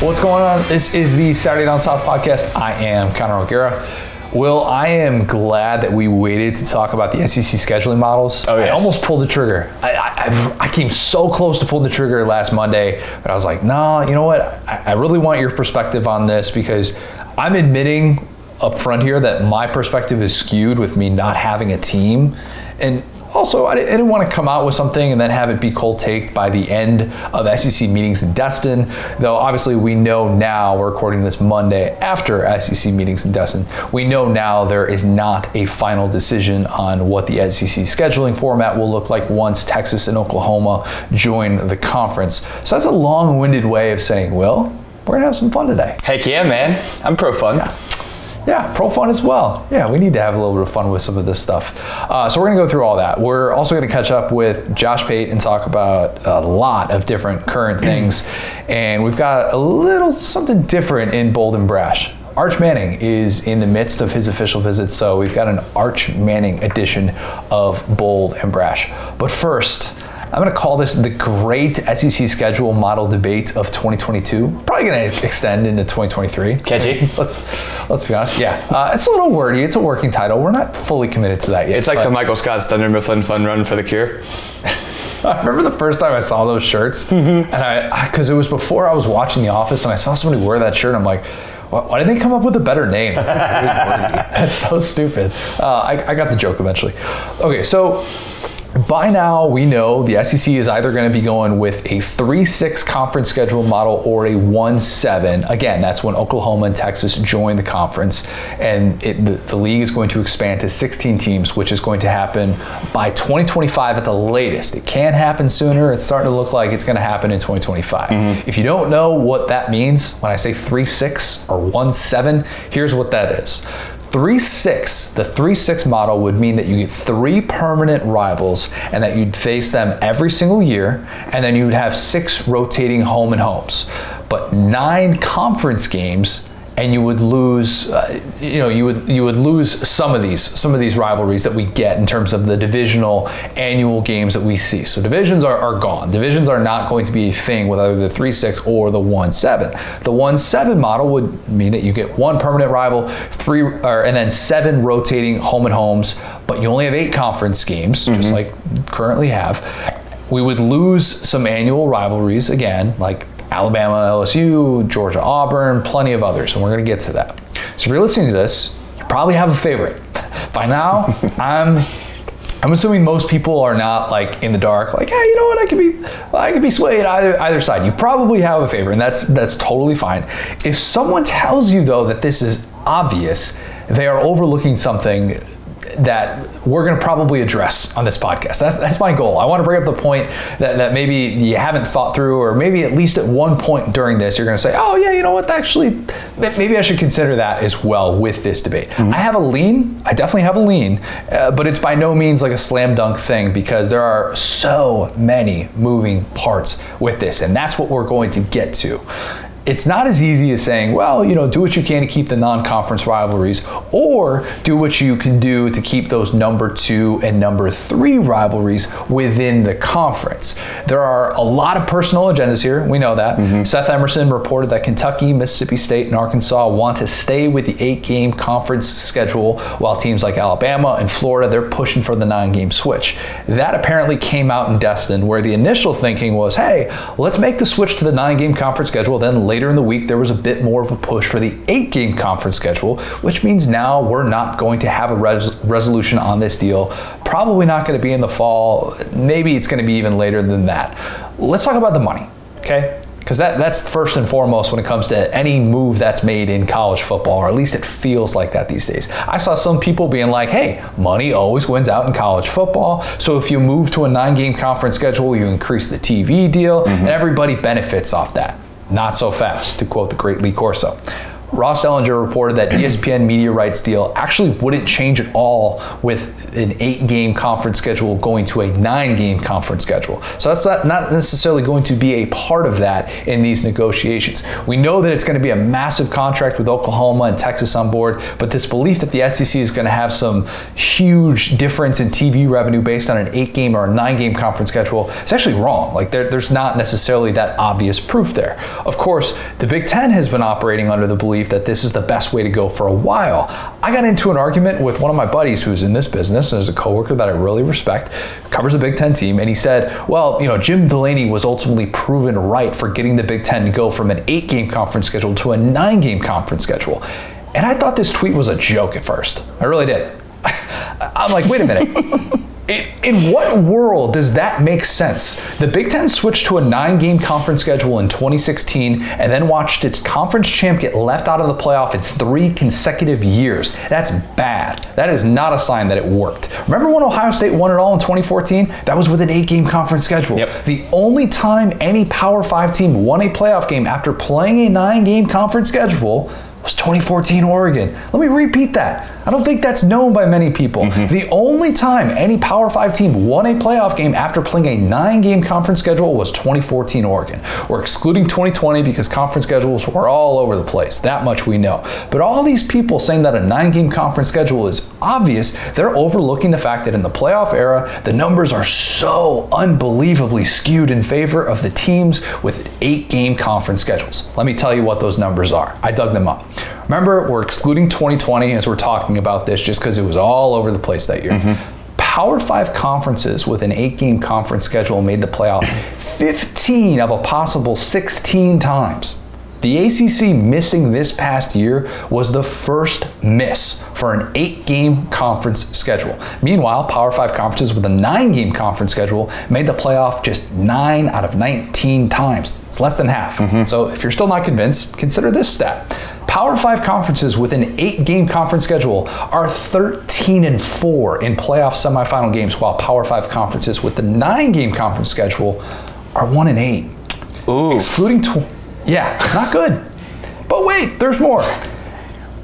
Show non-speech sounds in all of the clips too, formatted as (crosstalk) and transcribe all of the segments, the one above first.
What's going on? This is the Saturday Down South podcast. I am Connor O'Gara. Will, I am glad that we waited to talk about the SEC scheduling models. Oh, yes. I almost pulled the trigger. I, I, I- came so close to pulling the trigger last Monday, but I was like, no, you know what? I, I really want your perspective on this because I'm admitting up front here that my perspective is skewed with me not having a team. And also, I didn't, want to come out with something and then have it be cold taked by the end of SEC meetings in Destin. Though obviously we know now, we're recording this Monday after SEC meetings in Destin, we know now there is not a final decision on what the SEC scheduling format will look like once Texas and Oklahoma join the conference. So that's a long winded way of saying, well, we're going to have some fun today. Heck yeah, man. I'm pro fun. Yeah, pro fun as well. Yeah, we need to have a little bit of fun with some of this stuff. Uh, so we're going to go through all that. We're also going to catch up with Josh Pate and talk about a lot of different current (clears throat) things. and we've got a little something different in Bold and Brash. Arch Manning is in the midst of his official visit, so we've got an Arch Manning edition of Bold and Brash. But first, I'm going to call this the great SEC schedule model debate of 2022. Probably going to extend into 2023. Catchy. let's let's be honest. Yeah, uh, it's a little wordy. It's a working title. We're not fully committed to that yet. It's like the Michael Scott's Dunder Mifflin Fun Run for the Cure. (laughs) I remember the first time I saw those shirts, Mm-hmm. and I because it was before I was watching The Office, and I saw somebody wear that shirt. I'm like. Why why didn't they come up with a better name? That's, like (laughs) really. That's so stupid. Uh, I, I got the joke eventually. Okay, so by now we know the SEC is either going to be going with a 3-6 conference schedule model or a 1-7. Again, that's when Oklahoma and Texas join the conference, and it, the, the league is going to expand to 16 teams, which is going to happen by 2025 at the latest. It can happen sooner. It's starting to look like it's going to happen in 2025. Mm-hmm. If you don't know what that means when I say 3-6 or 1-7, here's what that is. 3 6, the 3 6 model would mean that you get three permanent rivals and that you'd face them every single year, and then you would have six rotating home and homes. But nine conference games, and you would lose, uh, you know, you would you would lose some of these some of these rivalries that we get in terms of the divisional annual games that we see. So divisions are, are gone. Divisions are not going to be a thing with either the three six or the one seven. The one seven model would mean that you get one permanent rival, three, or, and then seven rotating home and homes, but you only have eight conference games, just like currently have. We would lose some annual rivalries again, like Alabama, LSU, Georgia, Auburn, plenty of others, and we're going to get to that. So if you're listening to this, you probably have a favorite. By now, (laughs) I'm I'm assuming most people are not like in the dark, like, hey, you know what, I could be I could be swayed either either side. You probably have a favorite, and that's that's totally fine. If someone tells you though that this is obvious, they are overlooking something that we're going to probably address on this podcast. That's, that's my goal. I want to bring up the point that, that maybe you haven't thought through, or maybe at least at one point during this, you're going to say, oh, yeah, you know what, actually, maybe I should consider that as well with this debate. I have a lean, I definitely have a lean, uh, but it's by no means like a slam dunk thing because there are so many moving parts with this, and that's what we're going to get to it's not as easy as saying, well, you know, do what you can to keep the non-conference rivalries, or do what you can do to keep those number two and number three rivalries within the conference. There are a lot of personal agendas here. We know that. Mm-hmm. Seth Emerson reported that Kentucky, Mississippi State, and Arkansas want to stay with the eight-game conference schedule, while teams like Alabama and Florida they're pushing for the nine-game switch. That apparently came out in Destin, where the initial thinking was, hey, let's make the switch to the nine-game conference schedule. Then later in the week, there was a bit more of a push for the eight game conference schedule, which means now we're not going to have a res- resolution on this deal. Probably not going to be in the fall. Maybe it's going to be even later than that. Let's talk about the money, okay? Because that, that's first and foremost when it comes to any move that's made in college football, or at least it feels like that these days. I saw some people being like, hey, money always wins out in college football. So if you move to a nine game conference schedule, you increase the TV deal, mm-hmm. and everybody benefits off that. Not so fast, to quote the great Lee Corso. Ross Dellenger reported that ESPN media rights deal actually wouldn't change at all with an eight game conference schedule going to a nine game conference schedule. So that's not, not necessarily going to be a part of that in these negotiations. We know that it's going to be a massive contract with Oklahoma and Texas on board, but this belief that the SEC is going to have some huge difference in TV revenue based on an eight game or a nine game conference schedule is actually wrong. Like there, there's not necessarily that obvious proof there. Of course, the Big Ten has been operating under the belief that this is the best way to go for a while. I got into an argument with one of my buddies who's in this business and is a coworker that I really respect, covers a Big Ten team, and he said, well, you know, Jim Delaney was ultimately proven right for getting the Big Ten to go from an eight game conference schedule to a nine game conference schedule. And I thought this tweet was a joke at first. I really did. (laughs) I'm like, wait a minute. (laughs) In what world does that make sense? The Big Ten switched to a nine game conference schedule in 2016 and then watched its conference champ get left out of the playoff in three consecutive years. That's bad. That is not a sign that it worked. Remember when Ohio State won it all in 2014? That was with an eight game conference schedule. Yep. The only time any Power Five team won a playoff game after playing a nine game conference schedule was 2014 Oregon. Let me repeat that. I don't think that's known by many people. Mm-hmm. The only time any Power 5 team won a playoff game after playing a nine game conference schedule was 2014 Oregon. We're excluding 2020 because conference schedules were all over the place. That much we know. But all these people saying that a nine game conference schedule is obvious, they're overlooking the fact that in the playoff era, the numbers are so unbelievably skewed in favor of the teams with eight game conference schedules. Let me tell you what those numbers are. I dug them up. Remember, we're excluding 2020 as we're talking about this just because it was all over the place that year. Mm-hmm. Power Five conferences with an eight game conference schedule made the playoff 15 of a possible 16 times. The ACC missing this past year was the first miss for an eight game conference schedule. Meanwhile, Power 5 conferences with a nine game conference schedule made the playoff just nine out of 19 times. It's less than half. Mm-hmm. So if you're still not convinced, consider this stat. Power 5 conferences with an eight game conference schedule are 13 and 4 in playoff semifinal games, while Power 5 conferences with the nine game conference schedule are 1 and 8. Ooh. Excluding. Tw- yeah, not good. But wait, there's more.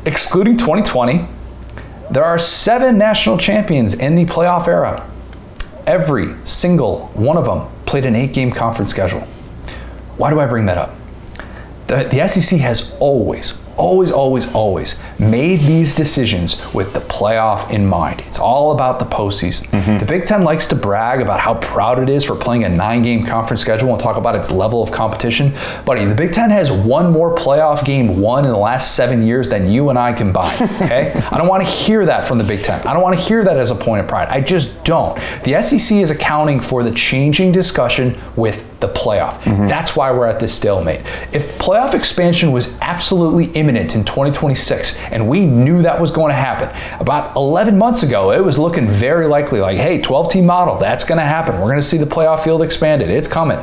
Excluding 2020, there are seven national champions in the playoff era. Every single one of them played an eight game conference schedule. Why do I bring that up? The, the SEC has always, always, always, always made these decisions with the playoff in mind. It's all about the postseason. Mm-hmm. The Big Ten likes to brag about how proud it is for playing a nine game conference schedule and talk about its level of competition. Buddy, the Big Ten has one more playoff game won in the last seven years than you and I combined. (laughs) Okay? I don't want to hear that from the Big Ten. I don't want to hear that as a point of pride. I just don't. The SEC is accounting for the changing discussion with the playoff. Mm-hmm. That's why we're at this stalemate. If playoff expansion was absolutely imminent in 2026, and we knew that was going to happen, about 11 months ago, it was looking very likely like, hey, 12 team model, that's going to happen. We're going to see the playoff field expanded. It's coming.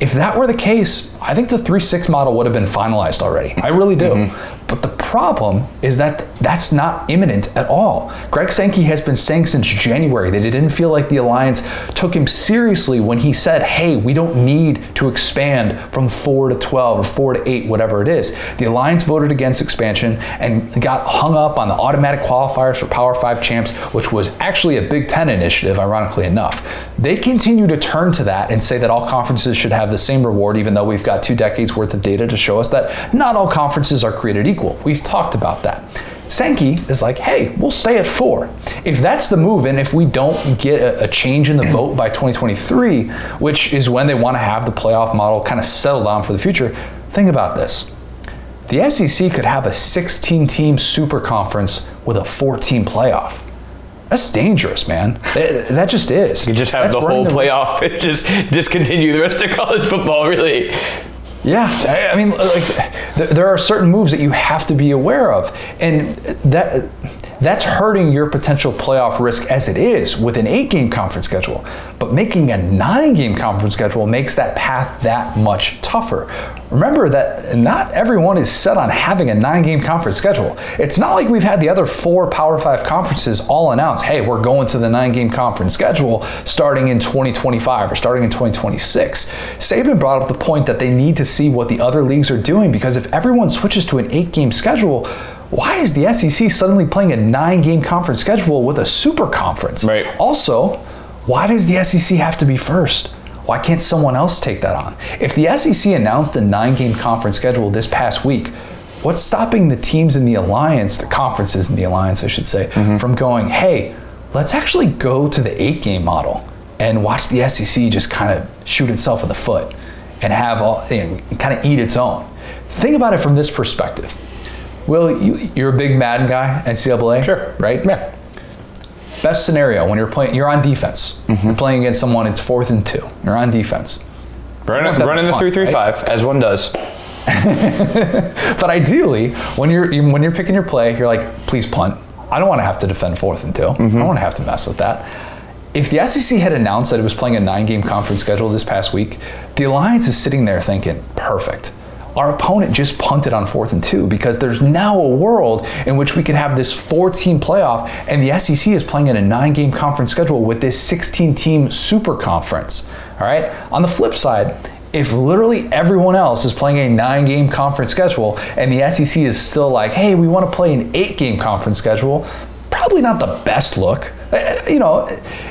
If that were the case, I think the 3 6 model would have been finalized already. I really do. Mm-hmm. But the problem is that that's not imminent at all. Greg Sankey has been saying since January that it didn't feel like the alliance took him seriously when he said, hey, we don't need to expand from 4 to 12 or 4 to 8, whatever it is. The alliance voted against expansion and got hung up on the automatic qualifiers for Power 5 champs, which was actually a Big Ten initiative, ironically enough. They continue to turn to that and say that all conferences should have the same reward, even though we've got two decades worth of data to show us that not all conferences are created equal equal. We've talked about that. Sankey is like, hey, we'll stay at four. If that's the move, and if we don't get a, a, change in the vote by 2023, which is when they want to have the playoff model kind of settled down for the future, think about this. The SEC could have a 16 team super conference with a 14 playoff. That's dangerous, man. That just is. You just have That's the whole playoff and just discontinue the rest of college football, really. Yeah, I mean, like there are certain moves that you have to be aware of, and that That's hurting your potential playoff risk as it is with an eight game conference schedule. But making a nine game conference schedule makes that path that much tougher. Remember that not everyone is set on having a nine game conference schedule. It's not like we've had the other four Power Five conferences all announce, hey, we're going to the nine game conference schedule starting in 2025 or starting in 2026. Saban brought up the point that they need to see what the other leagues are doing because if everyone switches to an eight game schedule, why is the SEC suddenly playing a nine game conference schedule with a super conference? Right. Also, why does the SEC have to be first? Why can't someone else take that on? If the SEC announced a nine game conference schedule this past week, what's stopping the teams in the alliance, the conferences in the alliance, I should say, mm-hmm. from going, hey, let's actually go to the eight game model and watch the SEC just kind of shoot itself in the foot and have all, you know, kind of eat its own? Think about it from this perspective. Will, you, you're a big Madden guy, NCAA, Sure. right? Yeah. Best scenario when you're playing, you're on defense. Mm-hmm. You're playing against someone. It's fourth and two. You're on defense. Running, running the three three five as one does. (laughs) But ideally, when you're when you're picking your play, you're like, please punt. I don't want to have to defend fourth and 2 mm-hmm. I don't want to have to mess with that. If the SEC had announced that it was playing a nine-game conference schedule this past week, the alliance is sitting there thinking, perfect. Our opponent just punted on fourth and two because there's now a world in which we could have this four-team playoff, and the SEC is playing in a nine-game conference schedule with this 16-team super conference. All right. On the flip side, if literally everyone else is playing a nine game conference schedule and the SEC is still like, hey, we want to play an eight game conference schedule, probably not the best look. Uh, You know,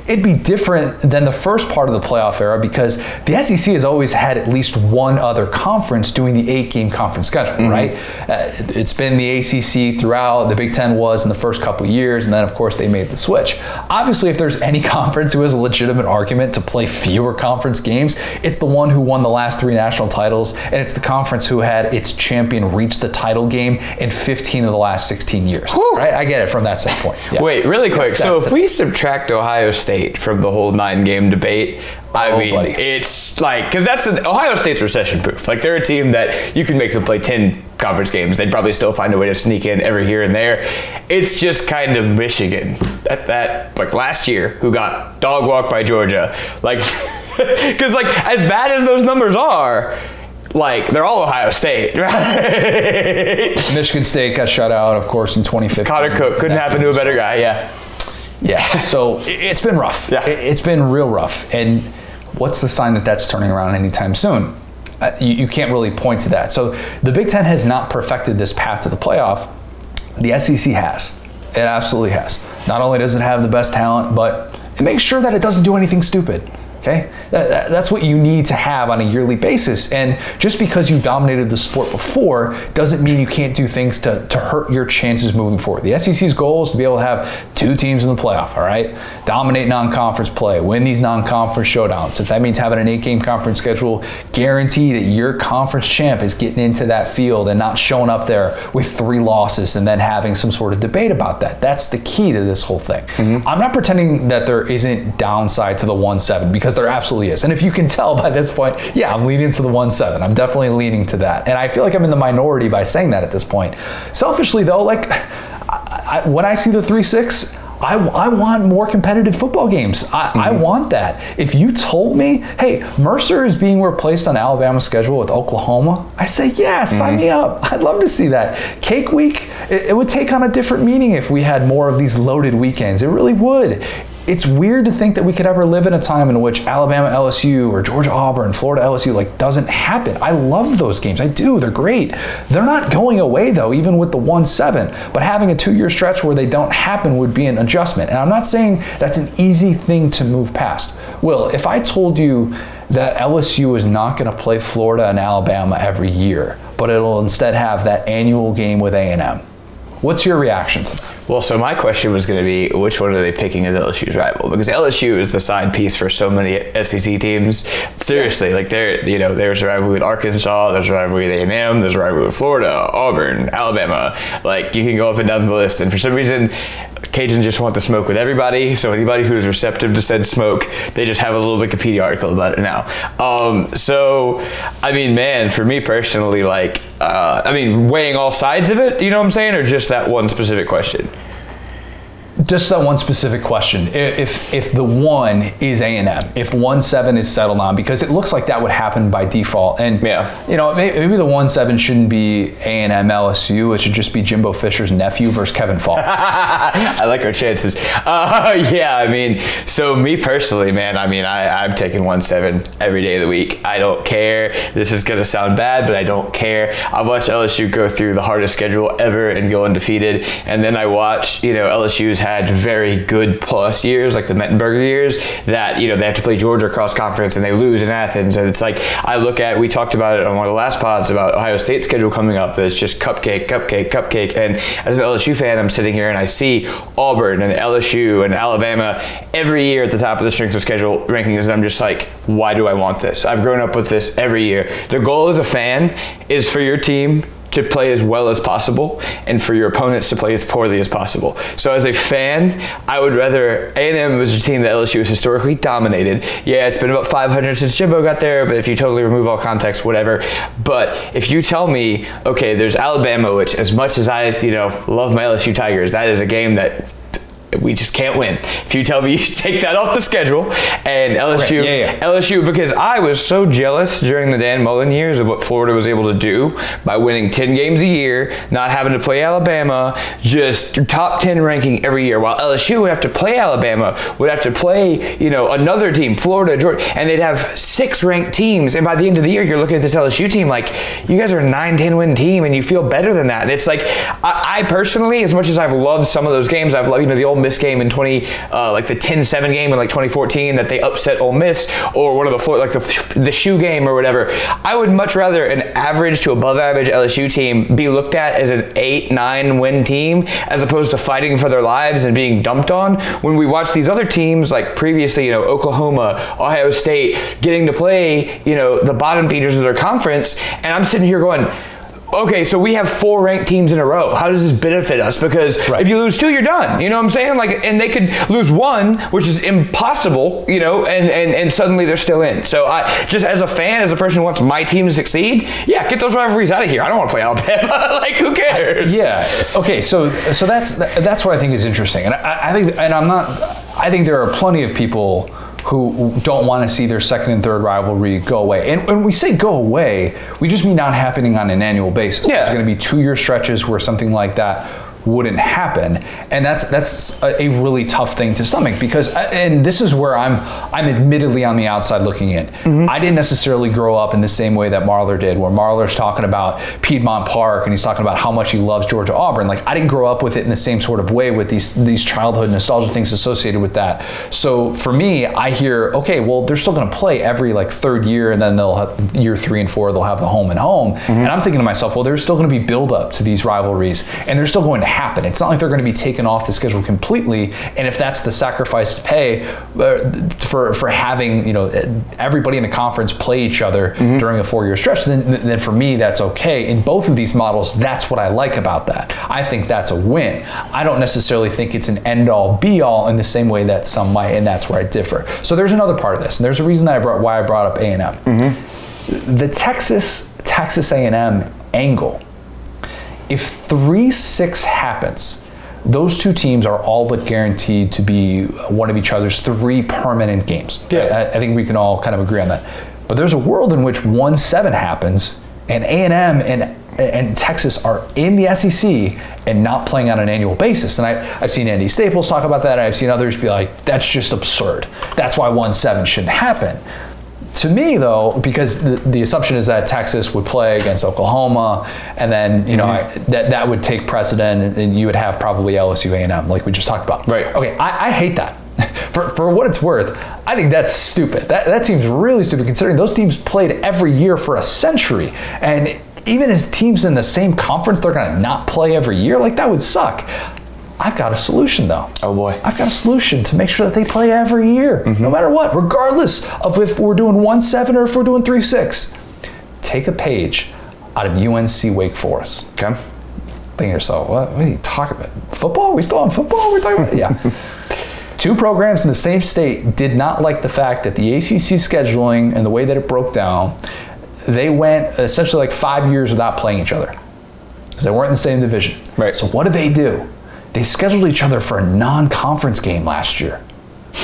it'd be different than the first part of the playoff era because the SEC has always had at least one other conference doing the eight game conference schedule, right? Uh, it's been the ACC throughout, the Big Ten was in the first couple years, and then of course they made the switch. Obviously, if there's any (laughs) conference who has a legitimate argument to play fewer conference games, it's the one who won the last three national titles, and it's the conference who had its champion reach the title game in 15 of the last 16 years. Right? I get it from that standpoint. Yeah. Wait, really quick. That's- so that's if the- we subtract Ohio State from the whole nine game debate, I Oh, mean, buddy. it's like because that's the Ohio State's recession proof. Like they're a team that you can make them play ten conference games, they'd probably still find a way to sneak in every here and there. It's just kind of Michigan that that like last year who got dog walked by Georgia, like (laughs) because like as bad as those numbers are. Like they're all Ohio State, (laughs) right? Michigan State got shut out, of course, in 2015. Connor Cook couldn't happen to a better guy, yeah. Yeah. (laughs) So it- it's been rough. Yeah. It- It's been real rough. And what's the sign that that's turning around anytime soon? Uh, you, you can't really point to that. So the Big Ten has not perfected this path to the playoff. The SEC has. It absolutely has. Not only does it have the best talent, but it makes sure that it doesn't do anything stupid. Okay, That- that- that's what you need to have on a yearly basis. And just because you dominated the sport before doesn't mean you can't do things to, to hurt your chances moving forward. The SEC's goal is to be able to have two teams in the playoff, all right? Dominate non conference play, win these non conference showdowns. If that means having an eight game conference schedule, guarantee that your conference champ is getting into that field and not showing up there with three losses and then having some sort of debate about that. That's the key to this whole thing. Mm-hmm. I'm not pretending that there isn't downside to the 1 7 because there absolutely is. And if you can tell by this point, yeah, I'm leaning to the 1 7. I'm definitely leaning to that. And I feel like I'm in the minority by saying that at this point. Selfishly, though, like I, I, when I see the 3 6, I, I want more competitive football games. I, I mm-hmm. want that. If you told me, hey, Mercer is being replaced on Alabama's schedule with Oklahoma, I say, yeah, sign me mm-hmm. up. I'd love to see that. Cake week, it, it would take on a different meaning if we had more of these loaded weekends. It really would. It's weird to think that we could ever live in a time in which Alabama LSU or Georgia Auburn, Florida LSU like doesn't happen. I love those games. I do. They're great. They're not going away though, even with the 1-7. But having a 2-year stretch where they don't happen would be an adjustment. And I'm not saying that's an easy thing to move past. Will, if I told you that LSU is not going to play Florida and Alabama every year, but it'll instead have that annual game with A&M. What's your reaction to that? Well, so my question was going to be which one are they picking as LSU's rival? Because LSU is the side piece for so many SEC teams. Seriously, like there, you know, there's a rivalry with Arkansas, there's a rivalry with A&M, there's a rivalry with Florida, Auburn, Alabama. Like you can go up and down the list, and for some reason, Cajuns just want to smoke with everybody. So anybody who's receptive to said smoke, they just have a little Wikipedia article about it now. Um, so, I mean, man, for me personally, like, uh, I mean, weighing all sides of it, you know what I'm saying, or just that one specific question? Just that one specific question. If if the one is A and M, if one seven is settled on, because it looks like that would happen by default, and Yeah. you know may- maybe the one seven shouldn't be A and M LSU. It should just be Jimbo Fisher's nephew versus Kevin Faulk. (laughs) I like our chances. Uh, (laughs) yeah, I mean, so me personally, man, I mean, I, I'm taking one seven every day of the week. I don't care. This is gonna sound bad, but I don't care. I watch LSU go through the hardest schedule ever and go undefeated, and then I watch, you know, LSU's had very good plus years, like the Mettenberger years, that you know they have to play Georgia cross conference and they lose in Athens, and it's like I look at. We talked about it on one of the last pods about Ohio State schedule coming up. That's just cupcake, cupcake, cupcake, and as an LSU fan, I'm sitting here and I see Auburn and LSU and Alabama every year at the top of the strength of schedule rankings. And I'm just like, why do I want this? I've grown up with this every year. The goal as a fan is for your team to play as well as possible and for your opponents to play as poorly as possible. So as a fan, I would rather A&M was a team that LSU has historically dominated. Yeah, it's been about 500 since Jimbo got there, but if you totally remove all context, whatever. But if you tell me, okay, there's Alabama, which as much as I, you know, love my LSU Tigers, that is a game that we just can't win. If you tell me (laughs) you take that off the schedule and LSU, Okay, yeah, yeah. LSU, because I was so jealous during the Dan Mullen years of what Florida was able to do by winning 10 games a year, not having to play Alabama, just top 10 ranking every year, while LSU would have to play Alabama, would have to play, you know, another team, Florida, Georgia, and they'd have six ranked teams. And by the end of the year, you're looking at this LSU team like, you guys are a 9 10 win team and you feel better than that. And it's like, I, I personally, as much as I've loved some of those games, I've loved, you know, the Ole Miss game in 20, uh, like the 10-7 game in like 2014 that they upset Ole Miss, or one of the floor, like the the shoe game or whatever. I would much rather an average to above average LSU team be looked at as an eight nine win team as opposed to fighting for their lives and being dumped on. When we watch these other teams like previously, you know, Oklahoma, Ohio State, getting to play, you know, the bottom feeders of their conference, and I'm sitting here going okay, so we have four ranked teams in a row. How does this benefit us? Because Right. if you lose two, you're done. You know what I'm saying? Like, and they could lose one, which is impossible. You know, and and and suddenly they're still in. So I just as a fan, as a person who wants my team to succeed, yeah, get those rivalries out of here. I don't want to play Alabama. (laughs) like, who cares? Yeah. Okay. So so that's that's what I think is interesting, and I, I think, and I'm not. I think there are plenty of people who don't want to see their second and third rivalry go away. And when we say go away, we just mean not happening on an annual basis. Yeah. There's going to be two-year stretches where something like that wouldn't happen. And that's that's a, really tough thing to stomach because uh, and this is where I'm I'm admittedly on the outside looking in. Mm-hmm. I didn't necessarily grow up in the same way that Marler did where Marler's talking about Piedmont Park and he's talking about how much he loves Georgia Auburn. Like I didn't grow up with it in the same sort of way with these these childhood nostalgia things associated with that. So for me I hear okay well they're still going to play every like third year and then they'll have year 3 and 4 they'll have the home and home. Mm-hmm. And I'm thinking to myself well there's still going to be build up to these rivalries and they're still going to happen. It's not like they're going to be taken off the schedule completely and if that's the sacrifice to pay uh, for for having you know everybody in the conference play each other during a four year stretch then then for me that's okay. In both of these models that's what I like about that. I think that's a win. I don't necessarily think it's an end all be all in the same way that some might and that's where I differ. So there's another part of this and there's a reason that I brought why I brought up A&M the Texas Texas A&M angle if 3-6 happens those two teams are all but guaranteed to be one of each other's three permanent games Yeah. I, I think we can all kind of agree on that but there's a world in which 1-7 happens and A&M and and Texas are in the SEC and not playing on an annual basis. And I, I've seen Andy Staples talk about that. I've seen others be like, that's just absurd. That's why 1 7 shouldn't happen. To me, though, because the, the assumption is that Texas would play against Oklahoma, and then you know mm-hmm. I, that that would take precedent, and, and you would have probably LSU A&M, like we just talked about. Right. Okay, I, I hate that. (laughs) For, for what it's worth, I think that's stupid. That, that seems really stupid considering those teams played every year for a century. And even as teams in the same conference, they're going to not play every year. Like, that would suck. I've got a solution, though. Oh boy. I've got a solution to make sure that they play every year, no mm-hmm. matter what, regardless of if we're doing 1 7 or if we're doing 3 6. Take a page out of UNC Wake Forest. Okay. Think to yourself, what, what are you talking about? Football? Are we still on football? We're talking about yeah. (laughs) Two programs in the same state did not like the fact that the ACC scheduling and the way that it broke down, they went essentially like five years without playing each other because they weren't in the same division. Right. So what did they do? They scheduled each other for a non-conference game last year.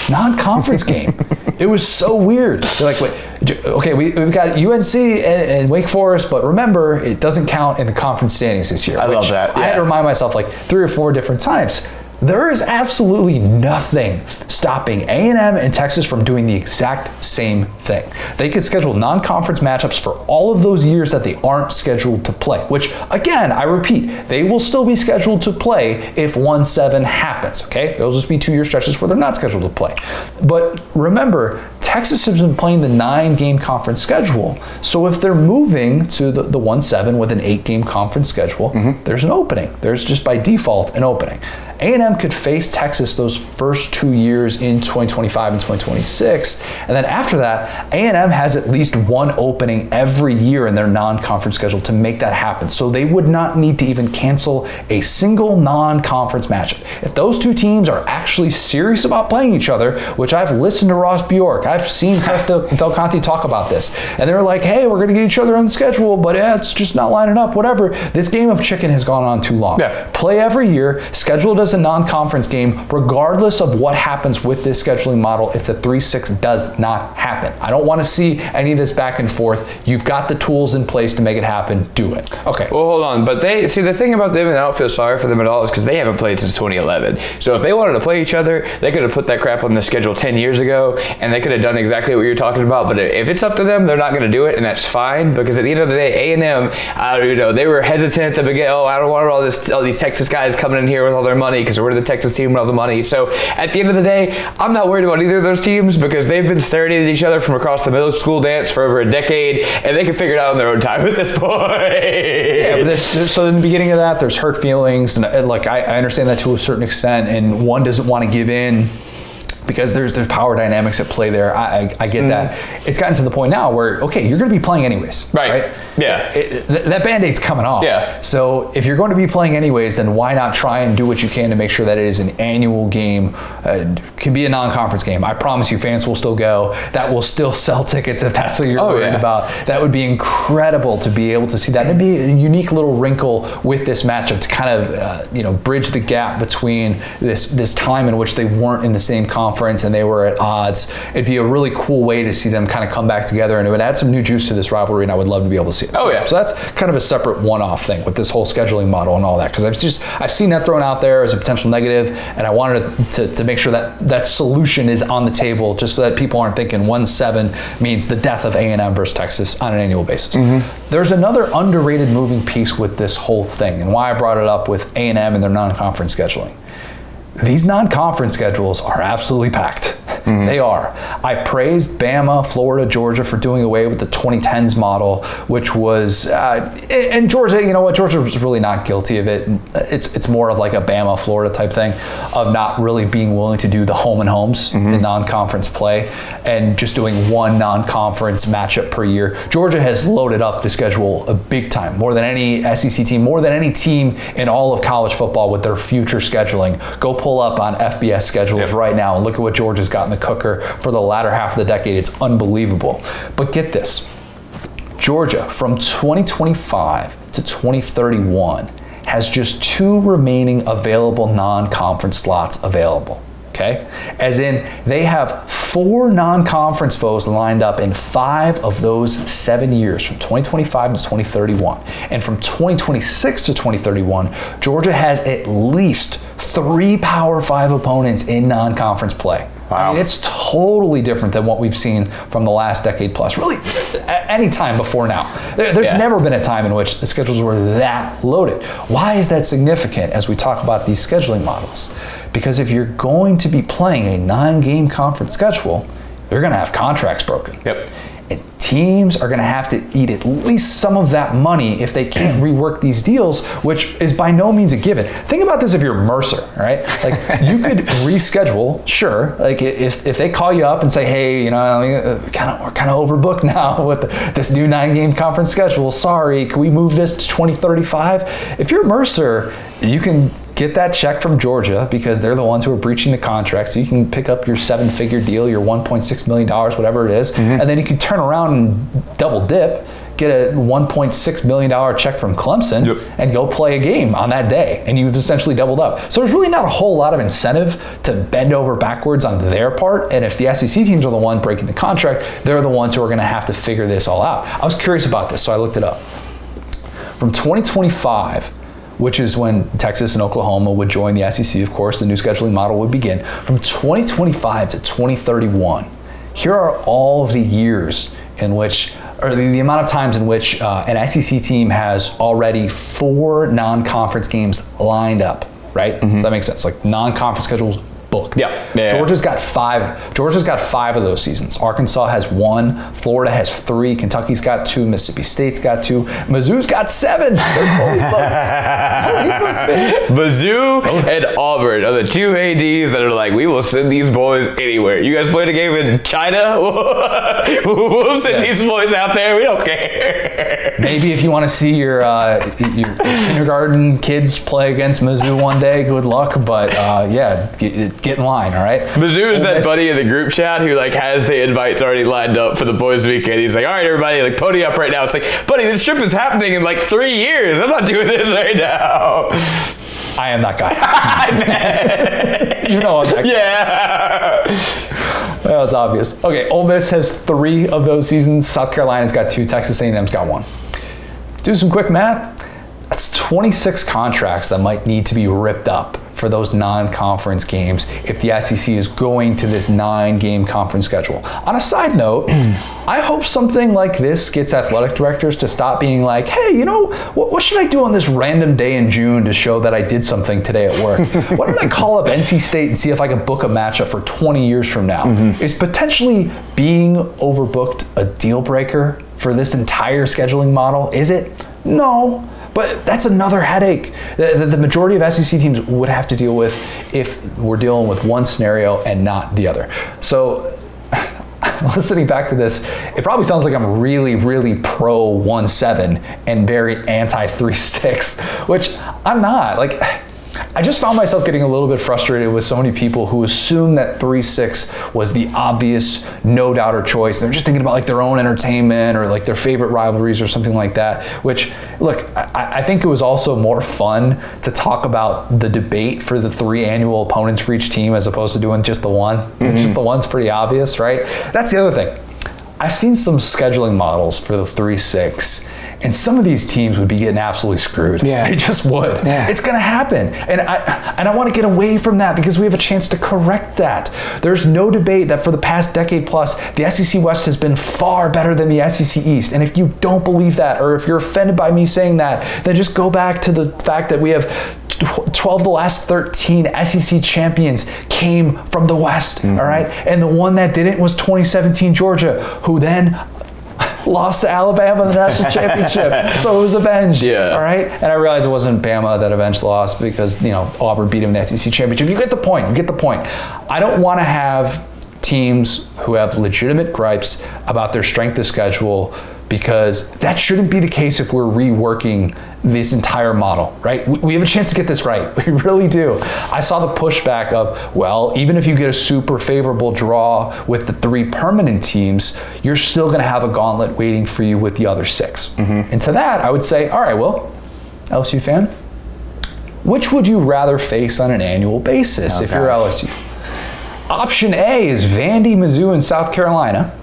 Non-conference (laughs) game. It was so weird. They're like, wait, okay, we, we've got UNC and, and Wake Forest, but remember, it doesn't count in the conference standings this year. I love that, I had to remind myself like three or four different times. There is absolutely nothing stopping A&M and Texas from doing the exact same thing. They could schedule non-conference matchups for all of those years that they aren't scheduled to play, which again, I repeat, they will still be scheduled to play if 1-7 happens, okay? They'll just be two-year stretches where they're not scheduled to play. But remember, Texas has been playing the nine-game conference schedule, so if they're moving to the, the 1-7 with an eight-game conference schedule, mm-hmm. there's an opening. There's just by default an opening. A&M could face Texas those first two years in 2025 and 2026, and then after that, A&M has at least one opening every year in their non-conference schedule to make that happen. So they would not need to even cancel a single non-conference matchup. If those two teams are actually serious about playing each other, which I've listened to Ross Bjork, I've seen (laughs) Chris Del, Del Conte talk about this, and they're like, "Hey, we're going to get each other on the schedule, but yeah, it's just not lining up. Whatever." This game of chicken has gone on too long Yeah. play every year, scheduled as a non-conference game, regardless of what happens with this scheduling model if the 3-6 does not happen. I don't want to see any of this back and forth. You've got the tools in place to make it happen. Do it. Okay. Well, hold on. But they see the thing about them, and I don't feel sorry for them at all, is because they haven't played since 2011. So if they wanted to play each other, they could have put that crap on the schedule 10 years ago, and they could have done exactly what you're talking about. But if it's up to them, they're not going to do it, and that's fine. Because at the end of the day, A and M, uh, you know, they were hesitant at the beginning. Oh, I don't want all this, all these Texas guys coming in here with all their money because we're the Texas team with all the money. So at the end of the day, I'm not worried about either of those teams because they've been staring at each other from across the middle school dance for over a decade, and they can figure it out on their own time at this (laughs) point. Yeah, but this, this- so in the beginning of that, there's hurt feelings, and uh, like I, I understand that to a certain extent, and one doesn't want to give in because there's there's power dynamics at play there. I, I, I get that. It's gotten to the point now where okay, you're going to be playing anyways, Right. Yeah. It- th- that band-aid's coming off. Yeah. So if you're going to be playing anyways, then why not try and do what you can to make sure that it is an annual game? Uh, can be a non-conference game. I promise you, fans will still go. That will still (laughs) sell tickets if that's what you're Oh, worried yeah. about. That would be incredible to be able to see that. It'd be a unique little wrinkle with this matchup to kind of uh, you know bridge the gap between this this time in which they weren't in the same conference and they were at odds. It'd be a really cool way to see them kind of come back together, and it would add some new juice to this rivalry. And I would love to be able to see it. Oh, yeah. So that's kind of a separate one-off thing with this whole scheduling model and all that because I've just I've seen that thrown out there as a potential negative, and I wanted to, to, to make sure that that solution is on the table just so that people aren't thinking one seven means the death of A&M versus Texas on an annual basis. Mm-hmm. There's another underrated moving piece with this whole thing, and why I brought it up with A&M and their non-conference scheduling. These non-conference schedules are absolutely packed. Mm-hmm. They are. I praised Bama, Florida, Georgia for doing away with the 2010s model, which was, uh, and Georgia, you know what? Georgia was really not guilty of it. It's it's more of like a Bama, Florida type thing, of not really being willing to do the home and homes mm-hmm. in non-conference play, and just doing one non-conference matchup per year. Georgia has loaded up the schedule a big time, more than any SEC team, more than any team in all of college football with their future scheduling. Go pull up on FBS schedules Yep. right now and look at what Georgia's got in the cooker for the latter half of the decade. It's unbelievable. But get this Georgia from 2025 to 2031 has just two remaining available non conference slots available. Okay? As in, they have four non conference foes lined up in five of those seven years from 2025 to 2031. And from 2026 to 2031, Georgia has at least three Power Five opponents in non conference play. I mean, it's totally different than what we've seen from the last decade plus. Really, any time before now. There- There's Yeah. never been a time in which the schedules were that loaded. Why is that significant as we talk about these scheduling models? Because if you're going to be playing a nine game conference schedule, you're going to have contracts broken. Yep. Teams are going to have to eat at least some of that money if they can't (clears throat) rework these deals, which is by no means a given. Think about this if you're Mercer, right? Like you (laughs) could reschedule, sure. Like if, if they call you up and say, hey, you know, uh, kind of we're kind of overbooked (laughs) now with this new nine-game conference schedule. Sorry, can we move this to 2035? If you're Mercer, you can get that check from Georgia because they're the ones who are breaching the contract. So you can pick up your seven figure deal, your $1.6 million, whatever it is, mm-hmm. and then you can turn around and double dip. get a 1.6 million dollar check from Clemson Yep. and go play a game on that day, and you've essentially doubled up. So there's really not a whole lot of incentive to bend over backwards on their part. And if the SEC teams are the one breaking the contract, they're the ones who are going to have to figure this all out. I was curious about this, so I looked it up. From 2025, which is when Texas and Oklahoma would join the SEC, of course, the new scheduling model would begin. From 2025 to 2031, here are all of the years in which, or the, the amount of times in which uh, an SEC team has already four non conference games lined up, right? Does that make sense? Like non conference schedules booked. Yeah. Yeah. Georgia's got five. Georgia's got five of those seasons. Arkansas has one. Florida has three. Kentucky's got two. Mississippi State's got two. Mizzou's got seven. (laughs) They're fully booked. (laughs) Mizzou and Auburn are the two ADs that are like, we will send these boys anywhere. You guys played a game in China? (laughs) we'll send Yeah. these boys out there. We don't care. Maybe if you want to see your uh, your kindergarten kids play against Mizzou one day, good luck. But uh, yeah, get, get in line. All right. Mizzou is that buddy in the group chat who like has the invites already lined up for the boys weekend. He's like, all right, everybody, like pony up right now. It's like, buddy, this trip is happening in like three years. I'm not doing this (laughs) right now. I am that guy. (laughs) (laughs) you know I'm that guy. Yeah. Well, it's obvious. Okay, Ole Miss has three of those seasons. South Carolina's got two. Texas A&M's got one. Do some quick math. That's 26 contracts that might need to be ripped up for those non-conference games if the SEC is going to this nine-game conference schedule. On a side note, (clears throat) I hope something like this gets athletic directors to stop being like, "Hey, you know, what, what should I do on this random day in June to show that I did something today at work? (laughs) Why don't I call up NC State and see if I can book a matchup for 20 years from now?" Mm-hmm. Is potentially being overbooked a deal breaker for this entire scheduling model? Is it? No. But that's another headache that the majority of SEC teams would have to deal with if we're dealing with one scenario and not the other. So, (laughs) listening back to this, it probably sounds like I'm really, really pro 1 7 and very anti 3 6, which I'm not. Like, I just found myself getting a little bit frustrated with so many people who assume that 3 6 was the obvious, no doubter choice. They're just thinking about like their own entertainment or like their favorite rivalries or something like that. Which, look, I, I think it was also more fun to talk about the debate for the three annual opponents for each team as opposed to doing just the one. Mm-hmm. Just the one's pretty obvious, right? That's the other thing. I've seen some scheduling models for the 3 6, and some of these teams would be getting absolutely screwed. Yeah. They just would. Yeah. It's going to happen. And I, and I want to get away from that because we have a chance to correct that. There's no debate that for the past decade plus, the SEC West has been far better than the SEC East. And if you don't believe that, or if you're offended by me saying that, then just go back to the fact that we have 12 of the last 13 SEC champions came from the West, mm-hmm. all right? And the one that didn't was 2017 Georgia, who then lost to Alabama in the national (laughs) championship. So it was avenged. Yeah. All right. And I realized it wasn't Bama that avenged lost because, you know, Auburn beat him in the SEC championship. You get the point. You get the point. I don't want to have teams who have legitimate gripes about their strength of schedule because that shouldn't be the case if we're reworking this entire model, right? We, have a chance to get this right. (laughs) We really do. I saw the pushback of, well, even if you get a super favorable draw with the three permanent teams, you're still going to have a gauntlet waiting for you with the other 6 mm-hmm. And to that, I would say, all right, well, LSU fan, which would you rather face on an annual basis Oh, if you're. LSU? Option A is Vandy, Mizzou, and South Carolina.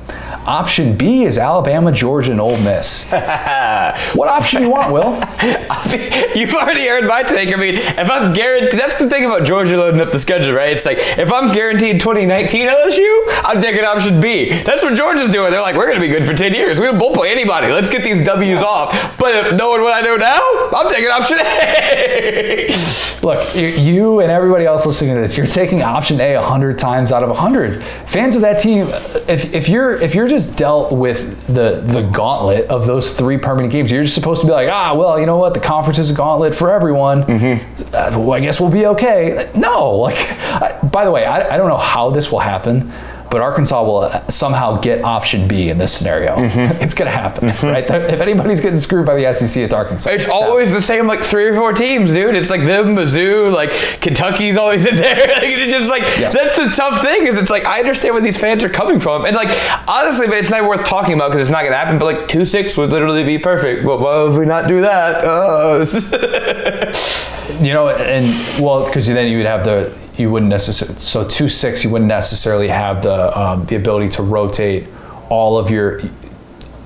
Option B is Alabama, Georgia, and Ole Miss. (laughs) what option you want, Will? (laughs) You've already heard my take. I mean, if I'm guaranteed, that's the thing about Georgia loading up the schedule, right? It's like if I'm guaranteed 2019 LSU, I'm taking option B. That's what Georgia's doing. They're like, we're going to be good for 10 years. We won't play anybody. Let's get these W's off. But if knowing what I know now, I'm taking option A. (laughs) Look, you- you and everybody else listening to this, you're taking option A 100 times out of 100. Fans of that team, if, if you're if you're just dealt with the the gauntlet of those three permanent games, you're just supposed to be like, ah, well, you know what? The conference is a gauntlet for everyone. Uh, well, I guess we'll be okay. No, like, I, by the way, I, I don't know how this will happen. But but Arkansas will somehow get option B in this scenario. Mm-hmm. (laughs) It's going to happen, right? If anybody's getting screwed by the SEC, it's Arkansas. It's always the same, like three or four teams, dude. It's like them, Mizzou, like Kentucky's always in there. (laughs) like, it's just like Yes. that's the tough thing. Is it's like I understand where these fans are coming from, and like honestly, man, it's not worth talking about because it's not gonna happen. But like two six would literally be perfect. But why would we not do that? (laughs) Oh, You know, and well, because then you would have the you wouldn't necessarily so two six you wouldn't necessarily have the um, the ability to rotate all of your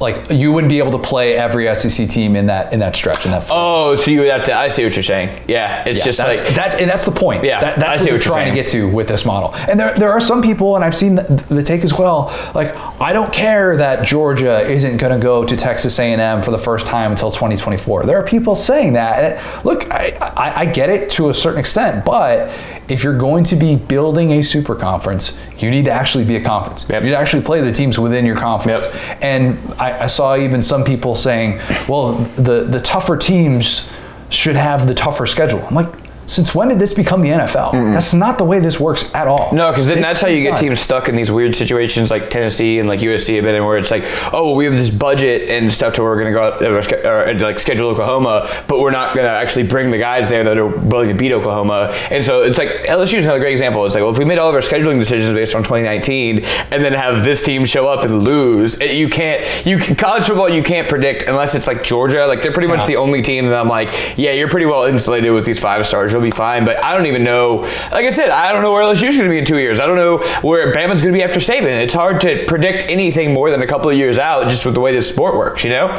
like you wouldn't be able to play every SEC team in that in that stretch in that. oh, so you would have to. I see what you're saying. Yeah, it's Yeah, just that's, like that's and that's the point. Yeah, that, I that's see what what you're trying to get to with this model. And there there are some people, and I've seen the, the take as well. Like I don't care that Georgia isn't going to go to Texas A&M for the first time until 2024. There are people saying that. It- look, I, I, I get it to a certain extent, but if you're going to be building a super conference, you need to actually be a conference. Yep. You need to actually play the teams within your conference. Yep. And I, I saw even some people saying, well, the, the tougher teams should have the tougher schedule. I'm like, since when did this become the NFL? That's not the way this works at all. No, because then It's- that's how you get teams stuck in these weird situations like Tennessee and like USC have been in, where it's like, oh, well, we have this budget and stuff to where we're going to go out or, sch- uh, or, like schedule Oklahoma, but we're not going to actually bring the guys there that are willing to beat Oklahoma. And so it's like LSU is another great example. It's like, well, if we made all of our scheduling decisions based on 2019 and then have this team show up and lose, you can't. You can, college football you can't predict unless it's like Georgia. Like they're pretty much the only team that I'm like, yeah, you're pretty well insulated with these five stars. You'll be fine. But I don't even know. Like I said, I don't know where LSU's going to be in two years. I don't know where Bama's going to be after Saban. It's hard to predict anything more than a couple of years out, just with the way this sport works. You know?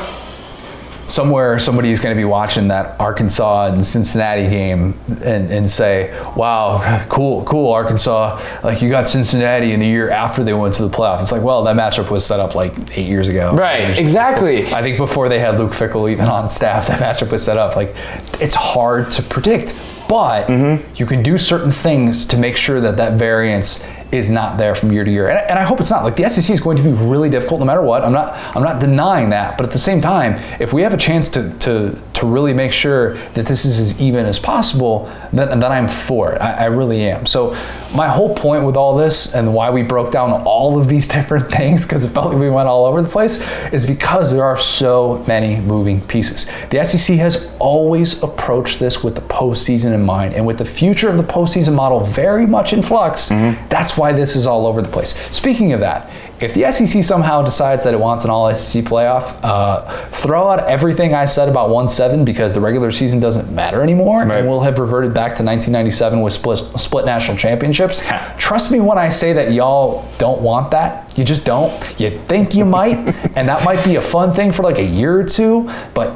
somewhere somebody is going to be watching that Arkansas and Cincinnati game and, and say, wow, cool, cool, Arkansas. Like you got Cincinnati in the year after they went to the playoffs. It's like, well, that matchup was set up like eight years ago. Right. Exactly. I think before they had Luke Fickell even on staff, that matchup was set up. Like, it's hard to predict, but mm-hmm. you can do certain things to make sure that that variance is not there from year to year. And, and I hope it's not. Like the SEC is going to be really difficult no matter what. I'm not. I'm not denying that. But at the same time, if we have a chance to to to really make sure that this is as even as possible, then then I'm for it. I, I really am. So my whole point with all this and why we broke down all of these (laughs) different things because it felt like we went all over the place is because there are so many moving pieces. The SEC has always approached this with the postseason in mind, and with the future of the postseason model very much in flux, mm-hmm. that's why this is all over the place. Speaking of that, if the SEC somehow decides that it wants an all SEC playoff, uh, throw out everything I said about 1 7 because the regular season doesn't matter anymore, Right. and we'll have reverted back to 1997 with split, split national championships. Trust me when I say that y'all don't want that. You just don't. You think you might, (laughs) and that might be a fun thing for like a year or two, but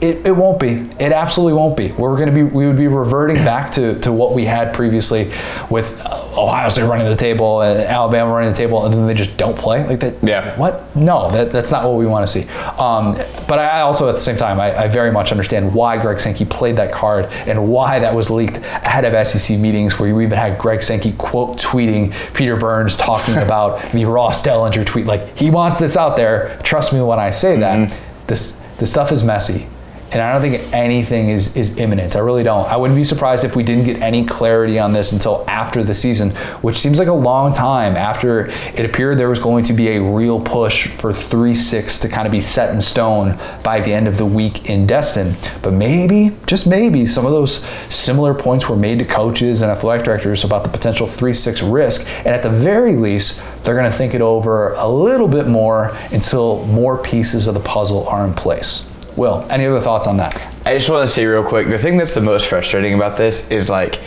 it, it won't be. It absolutely won't be. We're going to be. We would be reverting back to, to what we had previously, with uh, Ohio State running the table and Alabama running the table, and then they just don't play like that. Yeah. What? No, that, that's not what we want to see. Um, but I also, at the same time, I, I very much understand why Greg Sankey played that card and why that was leaked ahead of SEC meetings, where you even had Greg Sankey quote tweeting Peter Burns talking (laughs) about the Ross Dellenger tweet. Like he wants this out there. Trust me when I say that. This this stuff is messy. And I don't think anything is, is imminent. I really don't. I wouldn't be surprised if we didn't get any clarity on this until after the season, which seems like a long time after it appeared there was going to be a real push for 3 6 to kind of be set in stone by the end of the week in Destin. But maybe, just maybe, some of those similar points were made to coaches and athletic directors about the potential 3 6 risk. And at the very least, they're going to think it over a little bit more until more pieces of the puzzle are in place. Will, any other thoughts on that? I just want to say real quick the thing that's the most frustrating about this is like.